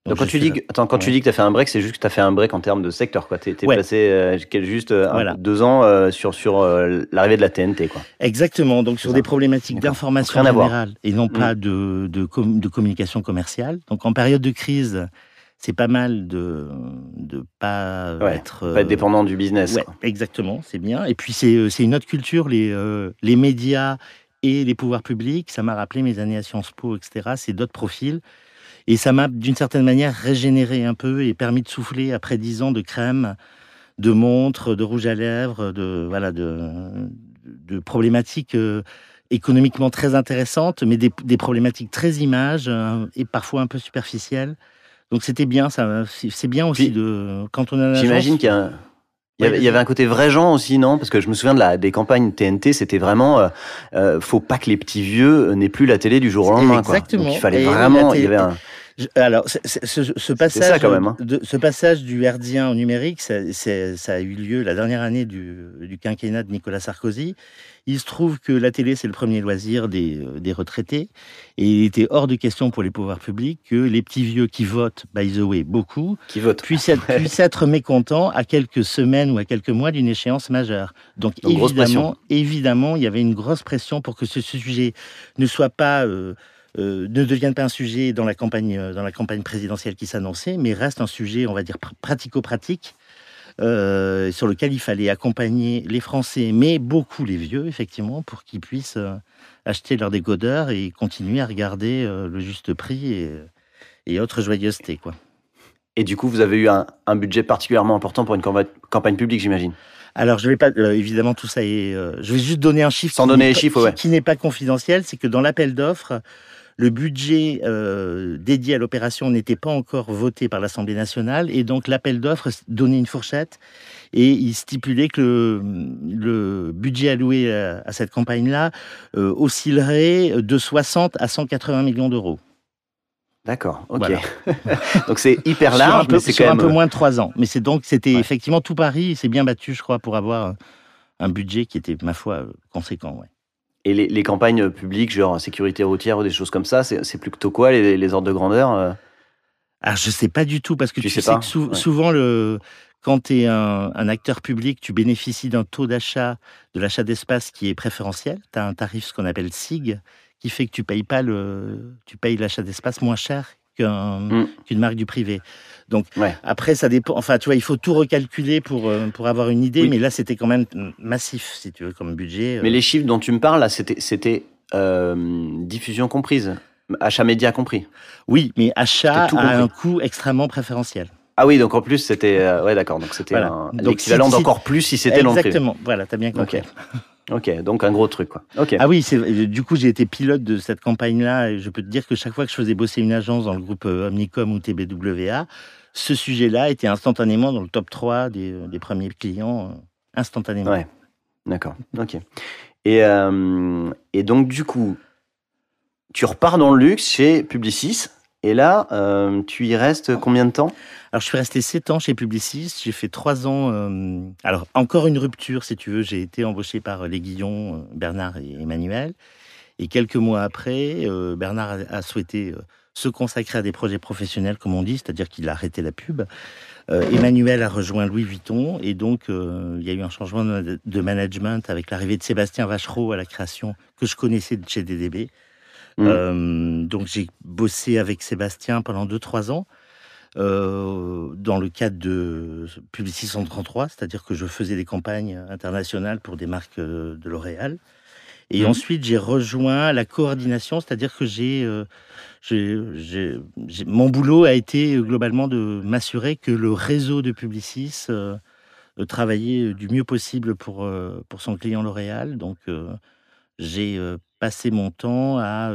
donc, quand, tu dis, attends, quand tu dis que tu as fait un break, c'est juste que tu as fait un break en termes de secteur. Tu es, passé euh, juste euh, deux ans euh, sur, sur l'arrivée de la TNT. Quoi. Exactement, donc sur des problématiques d'information générale et non pas mm. de, de, de, communication commerciale. Donc en période de crise, c'est pas mal de ne pas être... Pas être dépendant du business. exactement, c'est bien. Et puis c'est une autre culture, les, les médias et les pouvoirs publics. Ça m'a rappelé mes années à Sciences Po, etc. C'est d'autres profils. Et ça m'a, d'une certaine manière, régénéré un peu et permis de souffler après dix ans de crème, de montres, de rouge à lèvres, de, voilà, de, de problématiques euh, économiquement très intéressantes, mais des, des problématiques très images euh, et parfois un peu superficielles. Donc c'était bien, ça. C'est bien aussi de quand on a. J'imagine qu'il y a. Il y, avait, un côté vrai gens aussi, non? Parce que je me souviens de la, des campagnes TNT, c'était vraiment, euh, faut pas que les petits vieux n'aient plus la télé du jour au lendemain. Exactement. Donc, il fallait vraiment, il y avait un alors, ce, passage, hein. de, ce passage du herdien au numérique, ça, ça, a eu lieu la dernière année du, quinquennat de Nicolas Sarkozy. Il se trouve que la télé, c'est le premier loisir des, des, retraités. Et il était hors de question pour les pouvoirs publics que les petits vieux qui votent, by the way, beaucoup, qui votent. Puissent, être, puissent être mécontents à quelques semaines ou à quelques mois d'une échéance majeure. Donc, évidemment, évidemment, il y avait une grosse pression pour que ce sujet ne soit pas... Euh, ne devienne pas un sujet dans la campagne, euh, dans la campagne présidentielle qui s'annonçait, mais reste un sujet, on va dire, pratico-pratique, euh, sur lequel il fallait accompagner les Français, mais beaucoup les vieux, effectivement, pour qu'ils puissent acheter leur décodeur et continuer à regarder le juste prix et, et autres joyeusetés. Quoi. Et du coup, vous avez eu un, budget particulièrement important pour une campagne publique, j'imagine? Alors, je vais pas, évidemment, tout ça est. je vais juste donner un chiffre. Sans donner les chiffres, Qui, n'est pas confidentiel, c'est que dans l'appel d'offres, le budget euh, dédié à l'opération n'était pas encore voté par l'Assemblée nationale et donc l'appel d'offres donnait une fourchette et il stipulait que le, budget alloué à, cette campagne-là euh, oscillerait de 60 à 180 millions d'euros. D'accord, ok. donc c'est hyper large, mais c'est quand même un peu moins de trois ans. Mais c'est donc c'était effectivement tout Paris s'est bien battu, je crois, pour avoir un budget qui était ma foi conséquent. Ouais. Et les, campagnes publiques, genre sécurité routière ou des choses comme ça, c'est plutôt quoi les, ordres de grandeur euh ah, je sais pas du tout, parce que tu, sais, que souvent, le, quand tu es un, acteur public, tu bénéficies d'un taux d'achat, de l'achat d'espace qui est préférentiel. Tu as un tarif, ce qu'on appelle SIG, qui fait que tu payes pas le, tu payes l'achat d'espace moins cher qu'une marque du privé. Donc après, ça dépend. Enfin, tu vois, il faut tout recalculer pour, euh, pour avoir une idée, mais là, c'était quand même massif, si tu veux, comme budget. Mais les chiffres dont tu me parles, là, c'était diffusion comprise, achat média compris. Oui, mais achat à un coût extrêmement préférentiel. Ah oui, donc en plus, c'était. Euh, ouais, d'accord. Donc c'était l'équivalent d'encore plus si c'était l'entrée. Exactement, voilà, t'as bien compris. ok, donc un gros truc, quoi. Ah oui, du coup, j'ai été pilote de cette campagne-là et je peux te dire que chaque fois que je faisais bosser une agence dans le groupe euh, Omnicom ou TBWA, ce sujet-là était instantanément dans le top 3 des, euh, des premiers clients, instantanément. Ouais, d'accord, ok. Et, et donc, du coup, tu repars dans le luxe chez Publicis. Et là, tu y restes combien de temps? Alors, je suis resté 7 ans chez Publicis. J'ai fait 3 ans. Euh, alors, encore une rupture, si tu veux. J'ai été embauché par les Guillons, euh, Bernard et Emmanuel. Et quelques mois après, euh, Bernard a, souhaité se consacrer à des projets professionnels, comme on dit, c'est-à-dire qu'il a arrêté la pub. Emmanuel a rejoint Louis Vuitton et donc il y a eu un changement de, management avec l'arrivée de Sébastien Vachereau à la création que je connaissais chez DDB. Mmh. donc j'ai bossé avec Sébastien pendant 2-3 ans. Euh, dans le cadre de Publicis 133, c'est-à-dire que je faisais des campagnes internationales pour des marques euh, de L'Oréal. Et mmh. ensuite, j'ai rejoint la coordination, c'est-à-dire que j'ai, euh, mon boulot a été globalement de m'assurer que le réseau de Publicis travaillait du mieux possible pour, pour son client L'Oréal. Donc, j'ai passé mon temps à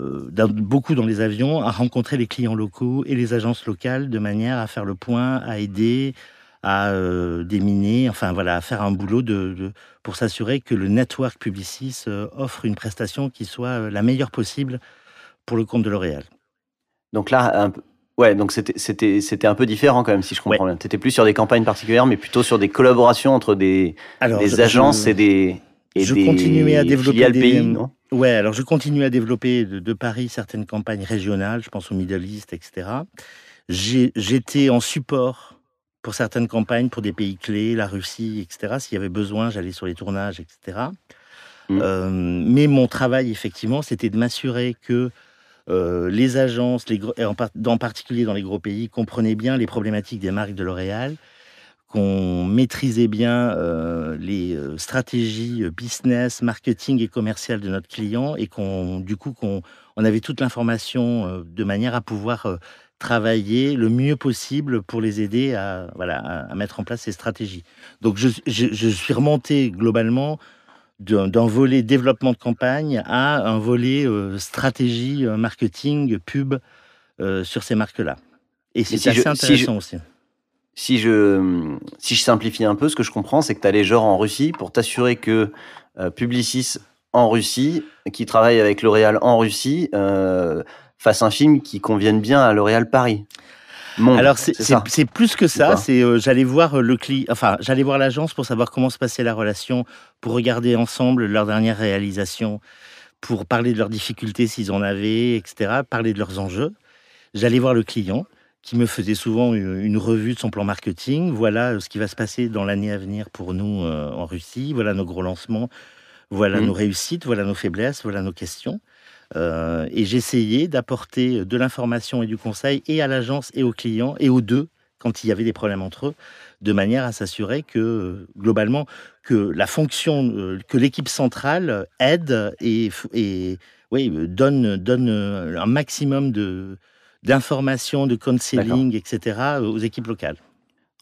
euh, beaucoup dans les avions, à rencontrer les clients locaux et les agences locales de manière à faire le point, à aider, à euh, déminer, enfin voilà, à faire un boulot de, pour s'assurer que le network Publicis euh, offre une prestation qui soit la meilleure possible pour le compte de L'Oréal. Donc là, un ouais, donc c'était un peu différent quand même, si je comprends bien. Tu étais plus sur des campagnes particulières, mais plutôt sur des collaborations entre des, des agences et des et je continuais à développer des, pays, non? Ouais, alors je continue à développer de, Paris certaines campagnes régionales, je pense au Middle East, etc. J'étais en support pour certaines campagnes, pour des pays clés, la Russie, etc. S'il y avait besoin, j'allais sur les tournages, etc. Mmh. Euh, mais mon travail, effectivement, c'était de m'assurer que euh, les agences, les, en, particulier dans les gros pays, comprenaient bien les problématiques des marques de L'Oréal qu'on maîtrisait bien euh, les euh, stratégies euh, business, marketing et commerciales de notre client et qu'on, du coup, qu'on on avait toute l'information de manière à pouvoir travailler le mieux possible pour les aider à, voilà, à, mettre en place ces stratégies. Donc, je, je, suis remonté globalement d'un volet développement de campagne à un volet stratégie, marketing, pub sur ces marques-là. Et c'est assez intéressant aussi si je, si je simplifie un peu, ce que je comprends, c'est que tu allais genre en Russie pour t'assurer que euh, Publicis en Russie, qui travaille avec L'Oréal en Russie, euh, fasse un film qui convienne bien à L'Oréal Paris. Alors c'est plus que ça. C'est euh, j'allais voir le client, enfin j'allais voir l'agence pour savoir comment se passait la relation, pour regarder ensemble leur dernière réalisation, pour parler de leurs difficultés s'ils en avaient, etc. Parler de leurs enjeux. J'allais voir le client qui me faisait souvent une revue de son plan marketing. Voilà euh, ce qui va se passer dans l'année à venir pour nous euh, en Russie. Voilà nos gros lancements. Voilà mmh. nos réussites. Voilà nos faiblesses. Voilà nos questions. Euh, et j'essayais d'apporter de l'information et du conseil et à l'agence et aux clients et aux deux quand il y avait des problèmes entre eux, de manière à s'assurer que globalement que la fonction, que l'équipe centrale aide et, et oui, donne, donne un maximum de, d'information, de counseling, etc. aux équipes locales.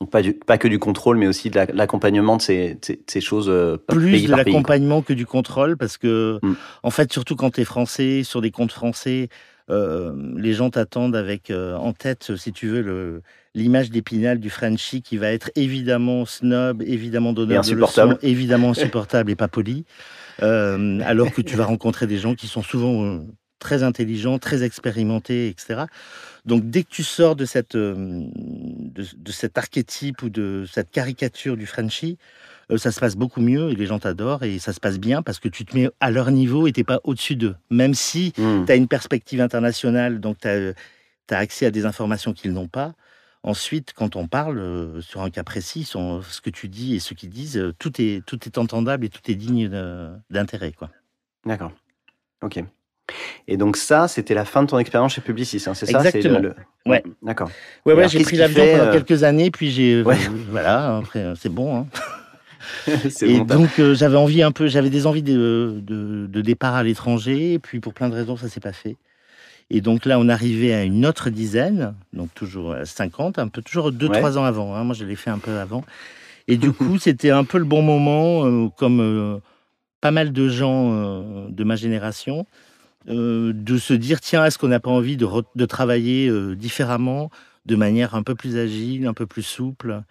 Donc pas, du, pas que du contrôle, mais aussi de l'accompagnement de ces, ces, choses. Euh, Plus de l'accompagnement que du contrôle, parce que, mm. en fait, surtout quand tu es français, sur des comptes français, euh, les gens t'attendent avec euh, en tête, si tu veux, l'image d'épinal du Frenchie qui va être évidemment snob, évidemment donneur de leçons, évidemment insupportable et pas poli. alors que tu vas rencontrer des gens qui sont souvent très intelligent, très expérimenté, etc. Donc dès que tu sors de, cette, euh, de, cet archétype ou de cette caricature du Frenchie, euh, ça se passe beaucoup mieux et les gens t'adorent et ça se passe bien parce que tu te mets à leur niveau et t'es pas au-dessus d'eux. Même si mmh. tu as une perspective internationale, donc tu as, accès à des informations qu'ils n'ont pas. Ensuite, quand on parle euh, sur un cas précis, ce que tu dis et ce qu'ils disent, tout est, tout est entendable et tout est digne d'intérêt. D'accord. Ok. Et donc ça, c'était la fin de ton expérience chez Publicis, hein, c'est ça? Exactement. Le, Ouais. D'accord. Ouais, ouais, j'ai pris l'avion fait, pendant euh, quelques années, puis j'ai. Ouais. Voilà, après, euh, c'est bon. hein. Et bon, t'as- donc, euh, j'avais envie un peu, j'avais des envies de, de, de départ à l'étranger, et puis pour plein de raisons, ça s'est pas fait. Et donc là, on arrivait à une autre dizaine, donc toujours à 50, un peu toujours 2-3 ans avant. hein. Moi, je l'ai fait un peu avant. Et du coup, c'était un peu le bon moment, euh, comme euh, pas mal de gens euh, de ma génération, euh, de se dire tiens, est-ce qu'on n'a pas envie de, travailler euh, différemment, de manière un peu plus agile, un peu plus souple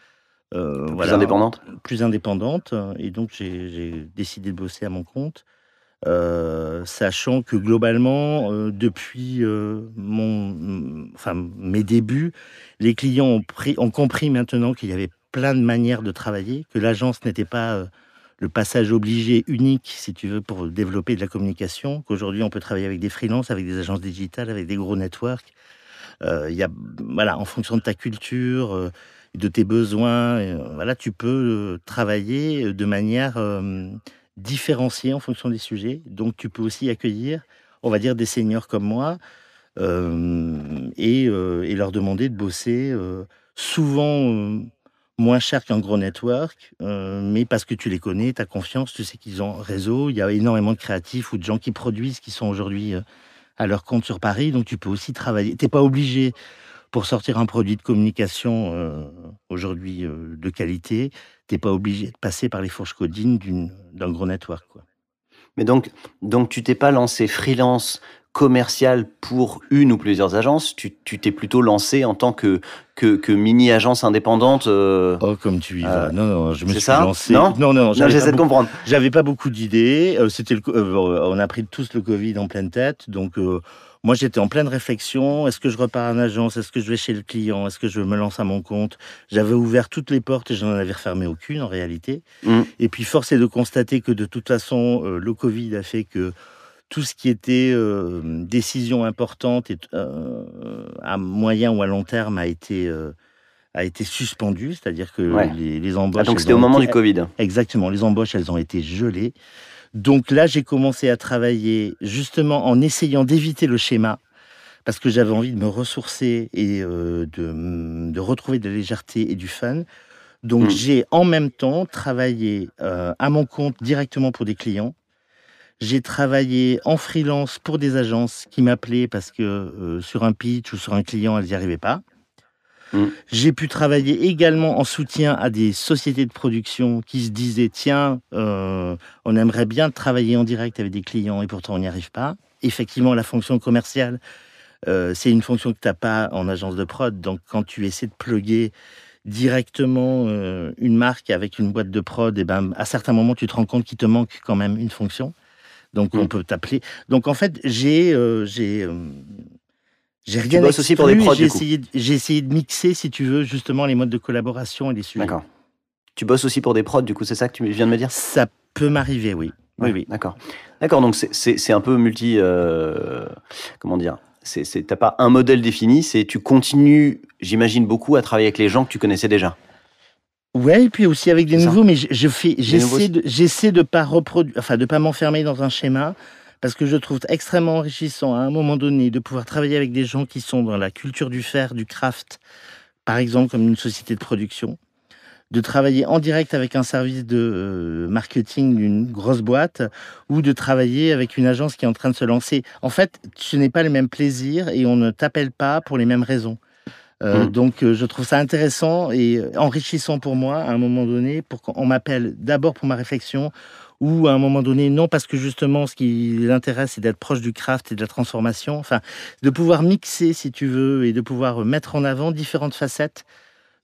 euh, plus voilà, indépendante plus indépendante. Et donc, j'ai décidé de bosser à mon compte. euh, sachant que globalement, euh, depuis mon, enfin, mes débuts, les clients ont, pris, ont compris maintenant qu'il y avait plein de manières de travailler, que l'agence n'était pas le passage obligé unique, si tu veux, pour développer de la communication, qu'aujourd'hui on peut travailler avec des freelances, avec des agences digitales, avec des gros networks. Euh, y a, voilà, en fonction de ta culture, euh, de tes besoins, euh, voilà, tu peux euh, travailler de manière différenciée en fonction des sujets. Donc tu peux aussi accueillir, on va dire, des seniors comme moi et, leur demander de bosser souvent moins cher qu'un gros network, euh, mais parce que tu les connais, tu as confiance, tu sais qu'ils ont réseau, il y a énormément de créatifs ou de gens qui produisent qui sont aujourd'hui euh, à leur compte sur Paris, donc tu peux aussi travailler. Tu n'es pas obligé pour sortir un produit de communication euh, aujourd'hui de qualité, tu n'es pas obligé de passer par les fourches codines d'un gros network. Quoi. Mais donc, donc tu t'es pas lancé freelance commercial pour une ou plusieurs agences, tu tu t'es plutôt lancé en tant que, que, que mini-agence indépendante. euh, Oh, comme tu y Euh, vas. non, non, je me suis ça lancé. Non non, non, j'essaie de beaucoup- comprendre. J'avais pas beaucoup d'idées. euh, C'était le euh, on a pris tous le Covid en pleine tête. Donc, euh, moi, j'étais en pleine réflexion. Est-ce que je repars en agence? Est-ce que je vais chez le client? Est-ce que je me lance à mon compte? J'avais ouvert toutes les portes et je n'en avais refermé aucune en réalité. Mm. Et puis, force est de constater que de toute façon, euh, le Covid a fait que tout ce qui était euh, décision importante et, euh, à moyen ou à long terme a été, euh, a été suspendu. C'est-à-dire que Ouais. les, les Ah, embauches. donc c'était au moment été- du Covid. Exactement, les embauches, elles ont été gelées. Donc là, j'ai commencé à travailler justement en essayant d'éviter le schéma, parce que j'avais envie de me ressourcer et de, de retrouver de la légèreté et du fun. Donc Mm. j'ai en même temps travaillé à mon compte directement pour des clients. J'ai travaillé en freelance pour des agences qui m'appelaient parce que euh, sur un pitch ou sur un client, elles n'y arrivaient pas. Mm. J'ai pu travailler également en soutien à des sociétés de production qui se disaient tiens, euh, on aimerait bien travailler en direct avec des clients et pourtant on n'y arrive pas. Effectivement, la fonction commerciale, euh, c'est une fonction que tu n'as pas en agence de prod. Donc quand tu essaies de plugger directement euh, une marque avec une boîte de prod, et ben, à certains moments, tu te rends compte qu'il te manque quand même une fonction. Donc, on Mm. peut t'appeler. Donc, en fait, j'ai euh, j'ai euh, j'ai Tu rien bosses aussi pour des prods, J'ai essayé, de- j'ai essayé de mixer, si tu veux, justement les modes de collaboration et les sujets. D'accord. Tu bosses aussi pour des prods, du coup, c'est ça que tu viens de me dire? Ça peut m'arriver, oui. Oui, Ouais, oui. D'accord. D'accord, donc c'est- c'est c'est un peu multi. euh, comment dire? C'est c'est- T'as pas un modèle défini, c'est tu continues, j'imagine, beaucoup à travailler avec les gens que tu connaissais déjà. Ouais, et puis aussi avec des ça. nouveaux, mais je, je fais, j'essaie de, j'essaie de pas reproduire, enfin de pas m'enfermer dans un schéma, parce que je trouve extrêmement enrichissant à un moment donné de pouvoir travailler avec des gens qui sont dans la culture du faire, du craft, par exemple comme une société de production, de travailler en direct avec un service de euh, marketing d'une grosse boîte, ou de travailler avec une agence qui est en train de se lancer. En fait, ce n'est pas le même plaisir et on ne t'appelle pas pour les mêmes raisons. Euh, Mm. Donc, euh, je trouve ça intéressant et euh, enrichissant pour moi à un moment donné, pour qu'on m'appelle d'abord pour ma réflexion, ou à un moment donné, non, parce que justement, ce qui l'intéresse, c'est d'être proche du craft et de la transformation. Enfin, de pouvoir mixer, si tu veux, et de pouvoir mettre en avant différentes facettes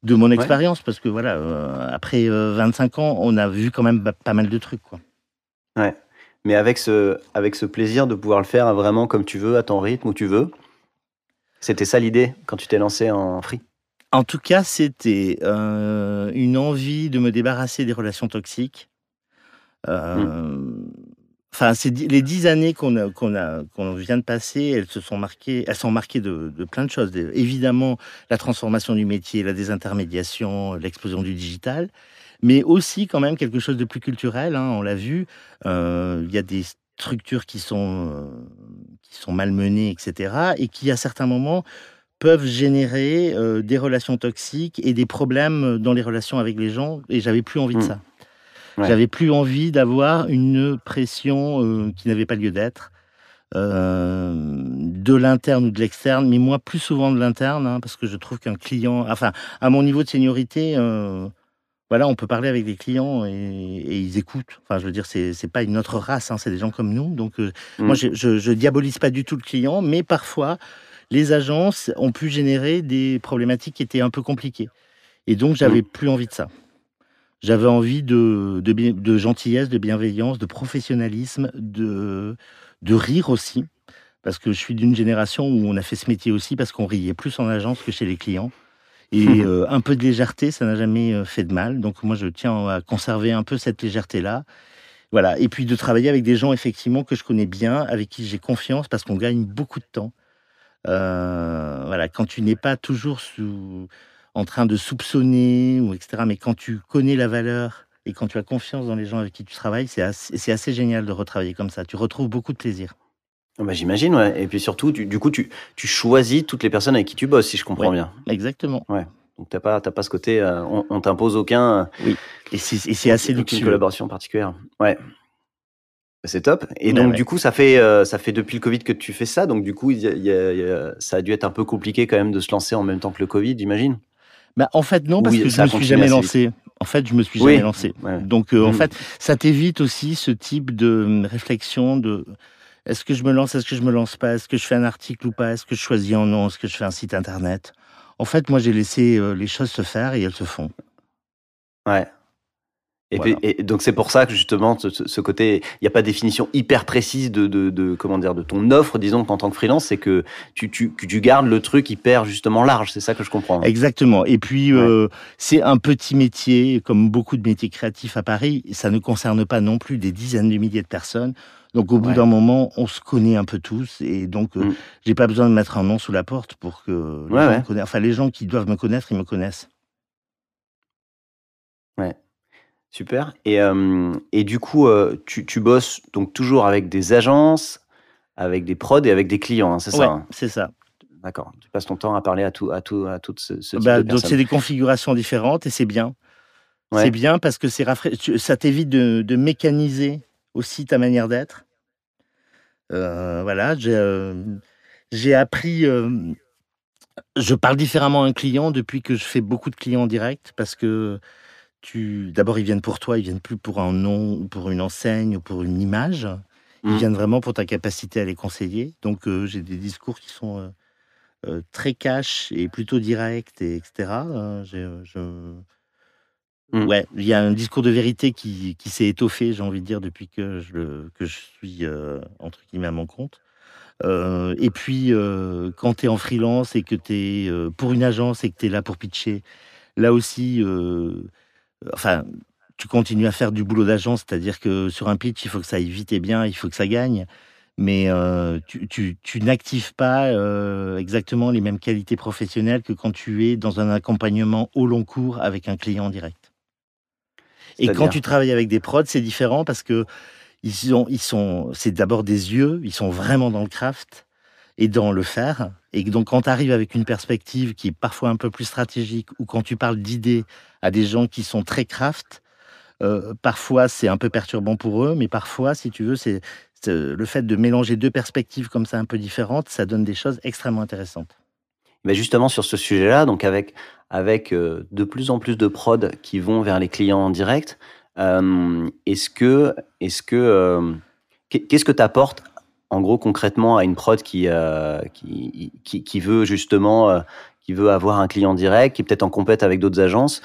de mon expérience, parce que voilà, euh, après euh, 25 ans, on a vu quand même ba- pas mal de trucs, quoi. Ouais. Mais avec ce, avec ce plaisir de pouvoir le faire vraiment comme tu veux, à ton rythme, où tu veux. C'était ça l'idée quand tu t'es lancé en free? En tout cas, c'était euh, une envie de me débarrasser des relations toxiques. Euh, Enfin, di- les dix années qu'on a, qu'on a, qu'on vient de passer, elles se sont marquées, elles sont marquées de, de plein de choses. Évidemment, la transformation du métier, la désintermédiation, l'explosion du digital, mais aussi quand même quelque chose de plus culturel. hein, on l'a vu, euh, il y a des structures qui sont euh, qui sont malmenés, etc., et qui, à certains moments, peuvent générer des relations toxiques et des problèmes dans les relations avec les gens. Et j'avais plus envie de mmh. ça. J'avais plus envie d'avoir une pression qui n'avait pas lieu d'être. de l'interne ou de l'externe, mais moi plus souvent de l'interne, hein, parce que je trouve qu'un client, enfin, à mon niveau de seniorité, voilà, on peut parler avec des clients et, ils écoutent. Enfin, je veux dire, c'est c'est pas une autre race, hein, c'est des gens comme nous. Donc, moi, mmh. je, je, diabolise pas du tout le client, mais parfois, les agences ont pu générer des problématiques qui étaient un peu compliquées. Et donc, j'avais mmh. plus envie de ça. J'avais envie de, de, gentillesse, de bienveillance, de professionnalisme, de, de rire aussi. Parce que je suis d'une génération où on a fait ce métier aussi parce qu'on riait plus en agence que chez les clients. Et euh, un peu de légèreté, ça n'a jamais euh, fait de mal. Donc moi, je tiens à conserver un peu cette légèreté-là. Voilà. Et puis de travailler avec des gens, effectivement, que je connais bien, avec qui j'ai confiance, parce qu'on gagne beaucoup de temps. Euh, voilà. Quand tu n'es pas toujours sous, en train de soupçonner, ou etc., mais quand tu connais la valeur et quand tu as confiance dans les gens avec qui tu travailles, c'est assez, assez génial de retravailler comme ça. Tu retrouves beaucoup de plaisir. Ah bah, j'imagine, ouais. Et puis surtout, du, coup, tu, tu, choisis toutes les personnes avec qui tu bosses, si je comprends bien. Exactement. Ouais. Donc t'as pas, pas ce côté, euh, on, t'impose aucun. Euh, oui. Et c'est assez luxueux. Une collaboration particulière. Ouais. Bah, c'est top. Et donc, du coup, ça fait, euh, ça fait depuis le Covid que tu fais ça. Donc, du coup, ça a dû être un peu compliqué quand même de se lancer en même temps que le Covid, j'imagine? Bah, en fait, non, parce que je me suis jamais lancé. En fait, je me suis jamais lancé. Donc, en mmh. fait, ça t'évite aussi ce type de réflexion de est-ce que je me lance, est-ce que je me lance pas, est-ce que je fais un article ou pas, est-ce que je choisis un nom, est-ce que je fais un site internet? En fait, moi, j'ai laissé euh, les choses se faire et elles se font. Ouais. Et, donc c'est pour ça que justement ce, côté, il n'y a pas de définition hyper précise de, de, comment dire de ton offre, disons en tant que freelance, c'est que tu, tu, tu, gardes le truc hyper justement large, c'est ça que je comprends. Exactement. Et puis euh, c'est un petit métier, comme beaucoup de métiers créatifs à Paris, ça ne concerne pas non plus des dizaines de milliers de personnes. Donc au bout d'un moment, on se connaît un peu tous et donc euh, mm. j'ai pas besoin de mettre un nom sous la porte pour que les, gens enfin, les gens qui doivent me connaître, ils me connaissent. Ouais. Super. Et, euh, et du coup, euh, tu, tu, bosses donc toujours avec des agences, avec des prods et avec des clients, hein, c'est ça hein? C'est ça. D'accord. Tu passes ton temps à parler à tout, à tout, à toutes ce, ce type bah, de Donc c'est des configurations différentes et c'est bien. C'est bien parce que c'est ça t'évite de, de, mécaniser aussi ta manière d'être. Euh, voilà, j'ai appris. je parle différemment à un client depuis que je fais beaucoup de clients en direct parce que tu, d'abord, ils viennent pour toi, ils viennent plus pour un nom ou pour une enseigne ou pour une image. Ils mmh. viennent vraiment pour ta capacité à les conseiller. Donc, j'ai des discours qui sont très cash et plutôt directs, et etc. Je, Mmh. Ouais, il y a un discours de vérité qui, qui s'est étoffé, j'ai envie de dire, depuis que je, suis, euh, entre guillemets, à mon compte. Euh, et puis, euh, quand tu es en freelance et que tu es pour une agence et que tu es là pour pitcher, là aussi, enfin, tu continues à faire du boulot d'agence, c'est-à-dire que sur un pitch, il faut que ça aille vite et bien, il faut que ça gagne, mais tu, tu, tu n'actives pas exactement les mêmes qualités professionnelles que quand tu es dans un accompagnement au long cours avec un client direct. Et quand tu travailles avec des prods, c'est différent parce que ils sont, ils sont, c'est d'abord des yeux, ils sont vraiment dans le craft et dans le faire. Et donc, quand tu arrives avec une perspective qui est parfois un peu plus stratégique, ou quand tu parles d'idées à des gens qui sont très craft, euh, parfois c'est un peu perturbant pour eux, mais parfois, si tu veux, c'est le fait de mélanger deux perspectives comme ça un peu différentes, ça donne des choses extrêmement intéressantes. Mais justement sur ce sujet-là, donc avec avec euh, de plus en plus de prod qui vont vers les clients en direct, euh, est-ce que est-ce que euh, qu'est-ce que tu apportes en gros concrètement à une prod qui qui, qui, qui veut justement qui veut avoir un client direct, qui est peut-être en compète avec d'autres agences,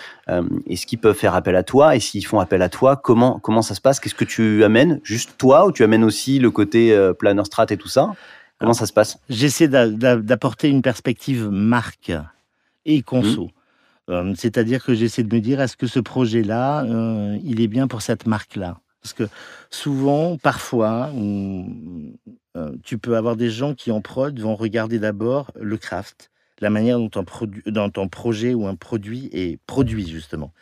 est-ce qu'ils peuvent faire appel à toi Et s'ils font appel à toi, comment comment ça se passe Qu'est-ce que tu amènes Juste toi ou tu amènes aussi le côté planner strat et tout ça? Comment ça se passe? J'essaie d'apporter une perspective marque et conso. Mmh. Euh, c'est-à-dire que j'essaie de me dire, est-ce que ce projet-là, euh, il est bien pour cette marque-là? Parce que souvent, parfois, euh, tu peux avoir des gens qui en prod vont regarder d'abord le craft, la manière dont un, dont projet ou un produit est produit, justement.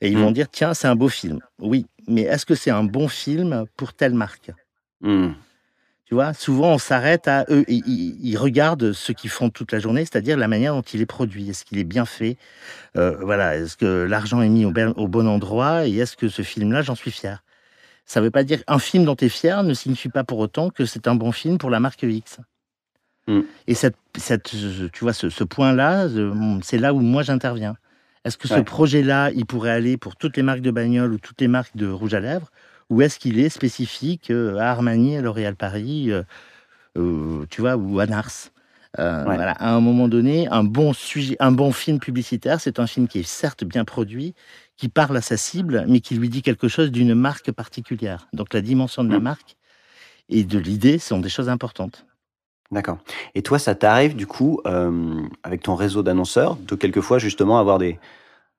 Et ils vont mmh. dire, tiens, c'est un beau film. Oui, mais est-ce que c'est un bon film pour telle marque? Mmh. Tu vois, souvent on s'arrête à eux, ils, ils regardent ce qu'ils font toute la journée, c'est-à-dire la manière dont il est produit. Est-ce qu'il est bien fait? Euh, Voilà, est-ce que l'argent est mis au, au, bon endroit Et est-ce que ce film-là, j'en suis fier? Ça ne veut pas dire un film dont tu es fier ne signifie pas pour autant que c'est un bon film pour la marque X. Mm. Et cette, cette, tu vois, ce, ce point-là, c'est là où moi j'interviens. Est-ce que ce projet-là, il pourrait aller pour toutes les marques de bagnole ou toutes les marques de rouge à lèvres? Ou est-ce qu'il est spécifique euh, à Armani, à L'Oréal Paris, euh, euh, tu vois, ou à Nars voilà. À un moment donné, un bon, sujet, un bon film publicitaire, c'est un film qui est certes bien produit, qui parle à sa cible, mais qui lui dit quelque chose d'une marque particulière. Donc la dimension de la mmh. marque et de l'idée sont des choses importantes. D'accord. Et toi, ça t'arrive du coup, euh, avec ton réseau d'annonceurs, de quelquefois justement avoir des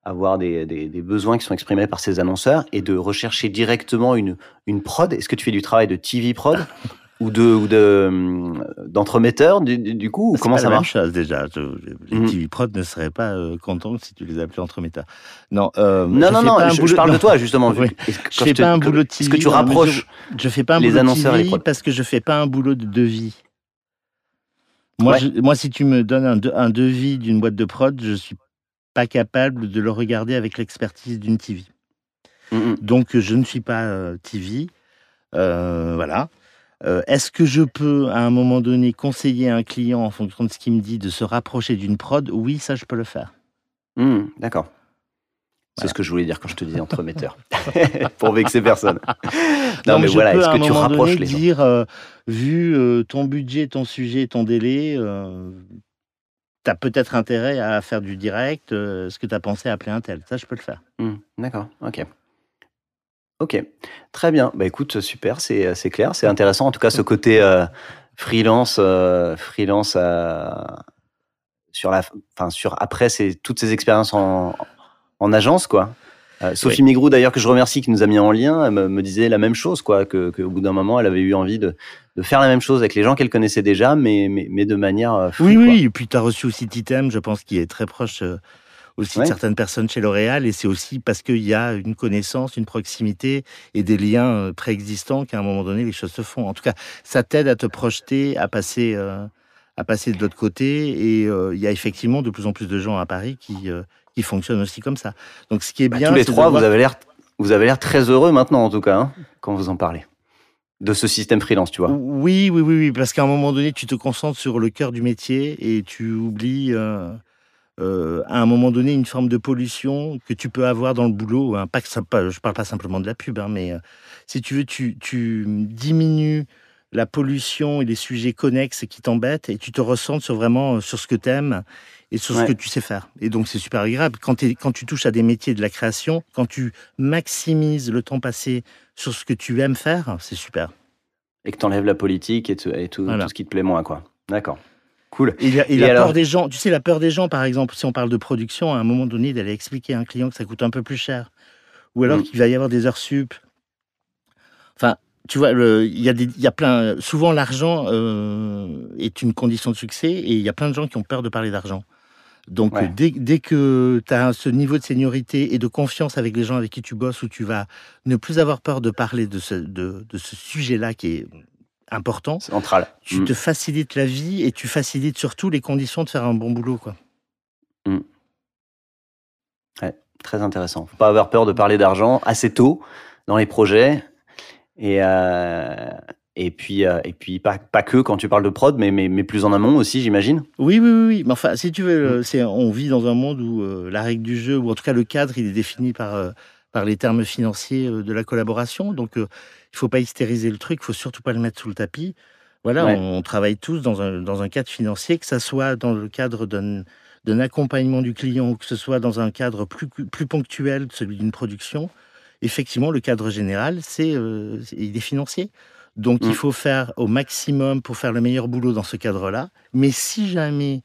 avoir des, des, des, besoins qui sont exprimés par ces annonceurs et de rechercher directement une, une prod. Est-ce que tu fais du travail de TV prod ou de ou de euh, d'entremetteur du, du, coup ou comment ça marche? chose, déjà. Les mmh. TV prod ne seraient pas euh, contents si tu les appelais entremetteurs. Non euh, non non non je, parle de toi justement oui. je fais pas un boulot de TV est-ce que tu rapproches je, fais pas un les annonceurs TV parce que je fais pas un boulot de devis. Moi, moi, si tu me donnes un, un devis d'une boîte de prod, je suis pas capable de le regarder avec l'expertise d'une TV. Mmh, mmh. Donc, je ne suis pas euh, TV. Euh, voilà. Euh, est-ce que je peux, à un moment donné, conseiller un client en fonction de ce qu'il me dit de se rapprocher d'une prod? Oui, ça, je peux le faire. Mmh, d'accord. C'est ce que je voulais dire quand je te disais entremetteur, pour vexer personne. non, mais voilà, est-ce que tu rapproches les gens? dire, euh, vu euh, ton budget, ton sujet, ton délai, euh, tu as peut-être intérêt à faire du direct. Est-ce que tu as pensé à appeler un tel Ça, je peux le faire. Mmh, d'accord, ok. Ok, très bien. Bah écoute, super, c'est clair, c'est intéressant. En tout cas, ce côté freelance, freelance sur la, enfin sur après, c'est toutes ces expériences en, en agence, quoi. Euh, Sophie Migrou, d'ailleurs, que je remercie, qui nous a mis en lien, elle me, disait la même chose, quoi, que, qu'au bout d'un moment, elle avait eu envie de, de, faire la même chose avec les gens qu'elle connaissait déjà, mais, mais, mais de manière. Euh, oui, oui, et puis tu as reçu aussi Titem, je pense, qui est très proche euh, aussi de certaines personnes chez L'Oréal, et c'est aussi parce qu'il y a une connaissance, une proximité et des liens préexistants qu'à un moment donné, les choses se font. En tout cas, ça t'aide à te projeter, à passer. à passer de l'autre côté et il y a effectivement de plus en plus de gens à Paris qui, qui fonctionne aussi comme ça. Donc ce qui est bah, bien, tous les trois, vous avez l'air, vous avez l'air très heureux maintenant en tout cas hein, quand vous en parlez de ce système freelance, tu vois. Oui, oui, oui, oui parce qu'à un moment donné, tu te concentres sur le cœur du métier et tu oublies. Euh, euh, à un moment donné une forme de pollution que tu peux avoir dans le boulot. Hein. Pas que ça, je parle pas simplement de la pub, hein, mais euh, si tu veux, tu, tu diminues la pollution et les sujets connexes qui t'embêtent et tu te ressens vraiment sur ce que tu aimes et sur ce que tu sais faire. Et donc, c'est super agréable. Quand, quand tu touches à des métiers de la création, quand tu maximises le temps passé sur ce que tu aimes faire, c'est super. Et que tu enlèves la politique et, tout, tout, ce qui te plaît moins, quoi. D'accord. Cool. Et, la peur des gens, tu sais, la peur des gens, par exemple, si on parle de production, à un moment donné, d'aller expliquer à un client que ça coûte un peu plus cher, ou alors mm. qu'il va y avoir des heures sup. Enfin, tu vois, il y, a y a plein. Souvent, l'argent euh, est une condition de succès et il y a plein de gens qui ont peur de parler d'argent. Donc, dès, dès, que tu as ce niveau de seniorité et de confiance avec les gens avec qui tu bosses, où tu vas ne plus avoir peur de parler de ce, de, de ce sujet-là qui est important, central. Tu mm. te facilites la vie et tu facilites surtout les conditions de faire un bon boulot. Quoi. Mm. Ouais, très intéressant. Faut pas avoir peur de parler d'argent assez tôt dans les projets. Et, euh, et puis, euh, et puis pas, pas, que quand tu parles de prod, mais, mais, mais plus en amont aussi, j'imagine. Oui, oui, oui, Mais enfin, si tu veux, mm. c'est, on vit dans un monde où euh, la règle du jeu, ou en tout cas le cadre, il est défini par, euh, par les termes financiers de la collaboration. Donc, il faut pas hystériser le truc, il faut surtout pas le mettre sous le tapis. Voilà, on, travaille tous dans un, dans un cadre financier, que ça soit dans le cadre d'un, d'un accompagnement du client ou que ce soit dans un cadre plus, plus ponctuel, celui d'une production. Effectivement, le cadre général, c'est, il est financier. Donc il mm. faut faire au maximum pour faire le meilleur boulot dans ce cadre-là. Mais si jamais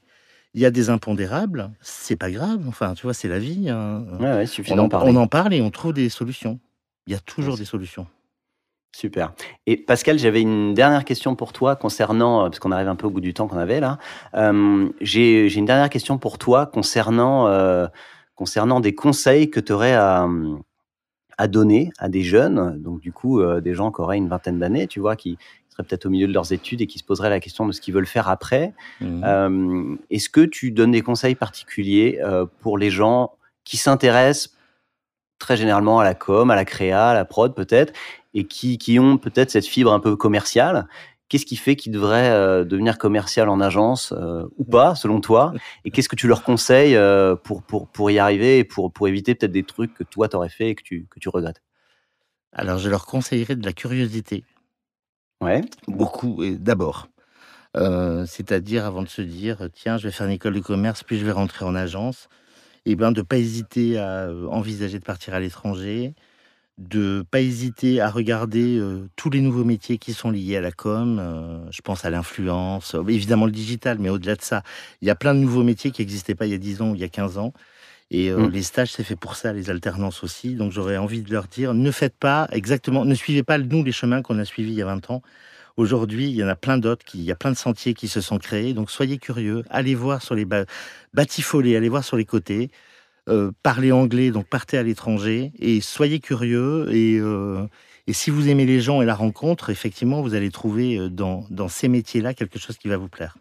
il y a des impondérables, c'est pas grave. Enfin, tu vois, c'est la vie. Hein. on, en, on, en, parle et on trouve des solutions. Il y a toujours des solutions. Super. Et Pascal, j'avais une dernière question pour toi concernant, euh, parce qu'on arrive un peu au bout du temps qu'on avait là. Euh, j'ai une dernière question pour toi concernant, euh, concernant des conseils que tu aurais à, à donner à des jeunes, donc du coup des gens qui auraient une vingtaine d'années, tu vois, qui seraient peut-être au milieu de leurs études et qui se poseraient la question de ce qu'ils veulent faire après. Mmh. Est-ce que tu donnes des conseils particuliers pour les gens qui s'intéressent très généralement à la com, à la créa, à la prod peut-être, et qui, qui ont peut-être cette fibre un peu commerciale? Qu'est-ce qui fait qu'ils devraient euh, devenir commercial en agence euh, ou pas, selon toi Et qu'est-ce que tu leur conseilles euh, pour, pour, pour y arriver et pour, pour éviter peut-être des trucs que toi t'aurais fait et que tu, que tu regrettes? Alors, je leur conseillerais de la curiosité. Ouais. Beaucoup, et d'abord. C'est-à-dire avant de se dire, tiens, je vais faire une école de commerce, puis je vais rentrer en agence et ben, de ne pas hésiter à envisager de partir à l'étranger, de ne pas hésiter à regarder tous les nouveaux métiers qui sont liés à la com. je pense à l'influence, évidemment le digital, mais au-delà de ça, il y a plein de nouveaux métiers qui n'existaient pas il y a 10 ans ou il y a 15 ans. Et mmh. les stages, c'est fait pour ça, les alternances aussi. Donc j'aurais envie de leur dire, ne faites pas exactement, ne suivez pas nous les chemins qu'on a suivis il y a 20 ans. Aujourd'hui, il y en a plein d'autres, il y a plein de sentiers qui se sont créés. Donc soyez curieux, allez voir sur les batifolés, allez voir sur les côtés, euh, parlez anglais, donc partez à l'étranger et soyez curieux. Euh, et, si vous aimez les gens et la rencontre, effectivement, vous allez trouver euh, dans, dans ces métiers-là quelque chose qui va vous plaire.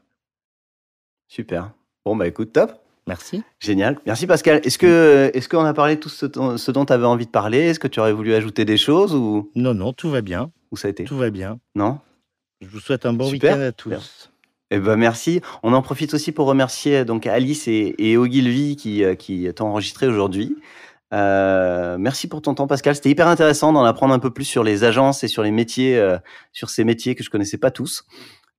Super. Bon, bah écoute, top. Merci. Génial. Merci Pascal. Est-ce que est-ce qu'on a parlé de tout ce, ce dont tu avais envie de parler? Est-ce que tu aurais voulu ajouter des choses ou? Non, non, tout va bien. Où ça a été? Tout va bien. Non? Je vous souhaite un bon week-end à tous. Eh ben merci. On en profite aussi pour remercier donc Alice et, et Ogilvy qui, euh, qui t'ont enregistré aujourd'hui. Euh, merci pour ton temps, Pascal. C'était hyper intéressant d'en apprendre un peu plus sur les agences et sur les métiers, euh, sur ces métiers que je connaissais pas tous.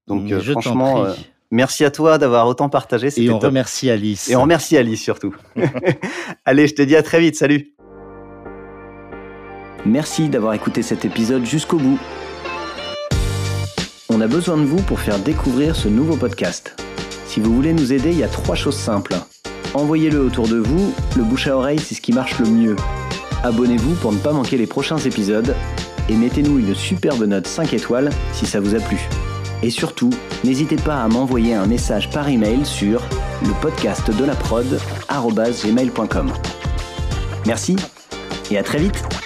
Donc, franchement, merci à toi d'avoir autant partagé. Et on remercie Alice. Et on remercie Alice surtout. Allez, je te dis à très vite. Salut. Merci d'avoir écouté cet épisode jusqu'au bout. On a besoin de vous pour faire découvrir ce nouveau podcast. Si vous voulez nous aider, il y a trois choses simples. Envoyez-le autour de vous, le bouche à oreille c'est ce qui marche le mieux. Abonnez-vous pour ne pas manquer les prochains épisodes et mettez-nous une superbe note 5 étoiles si ça vous a plu. Et surtout, n'hésitez pas à m'envoyer un message par email sur le podcast de la prod Merci et à très vite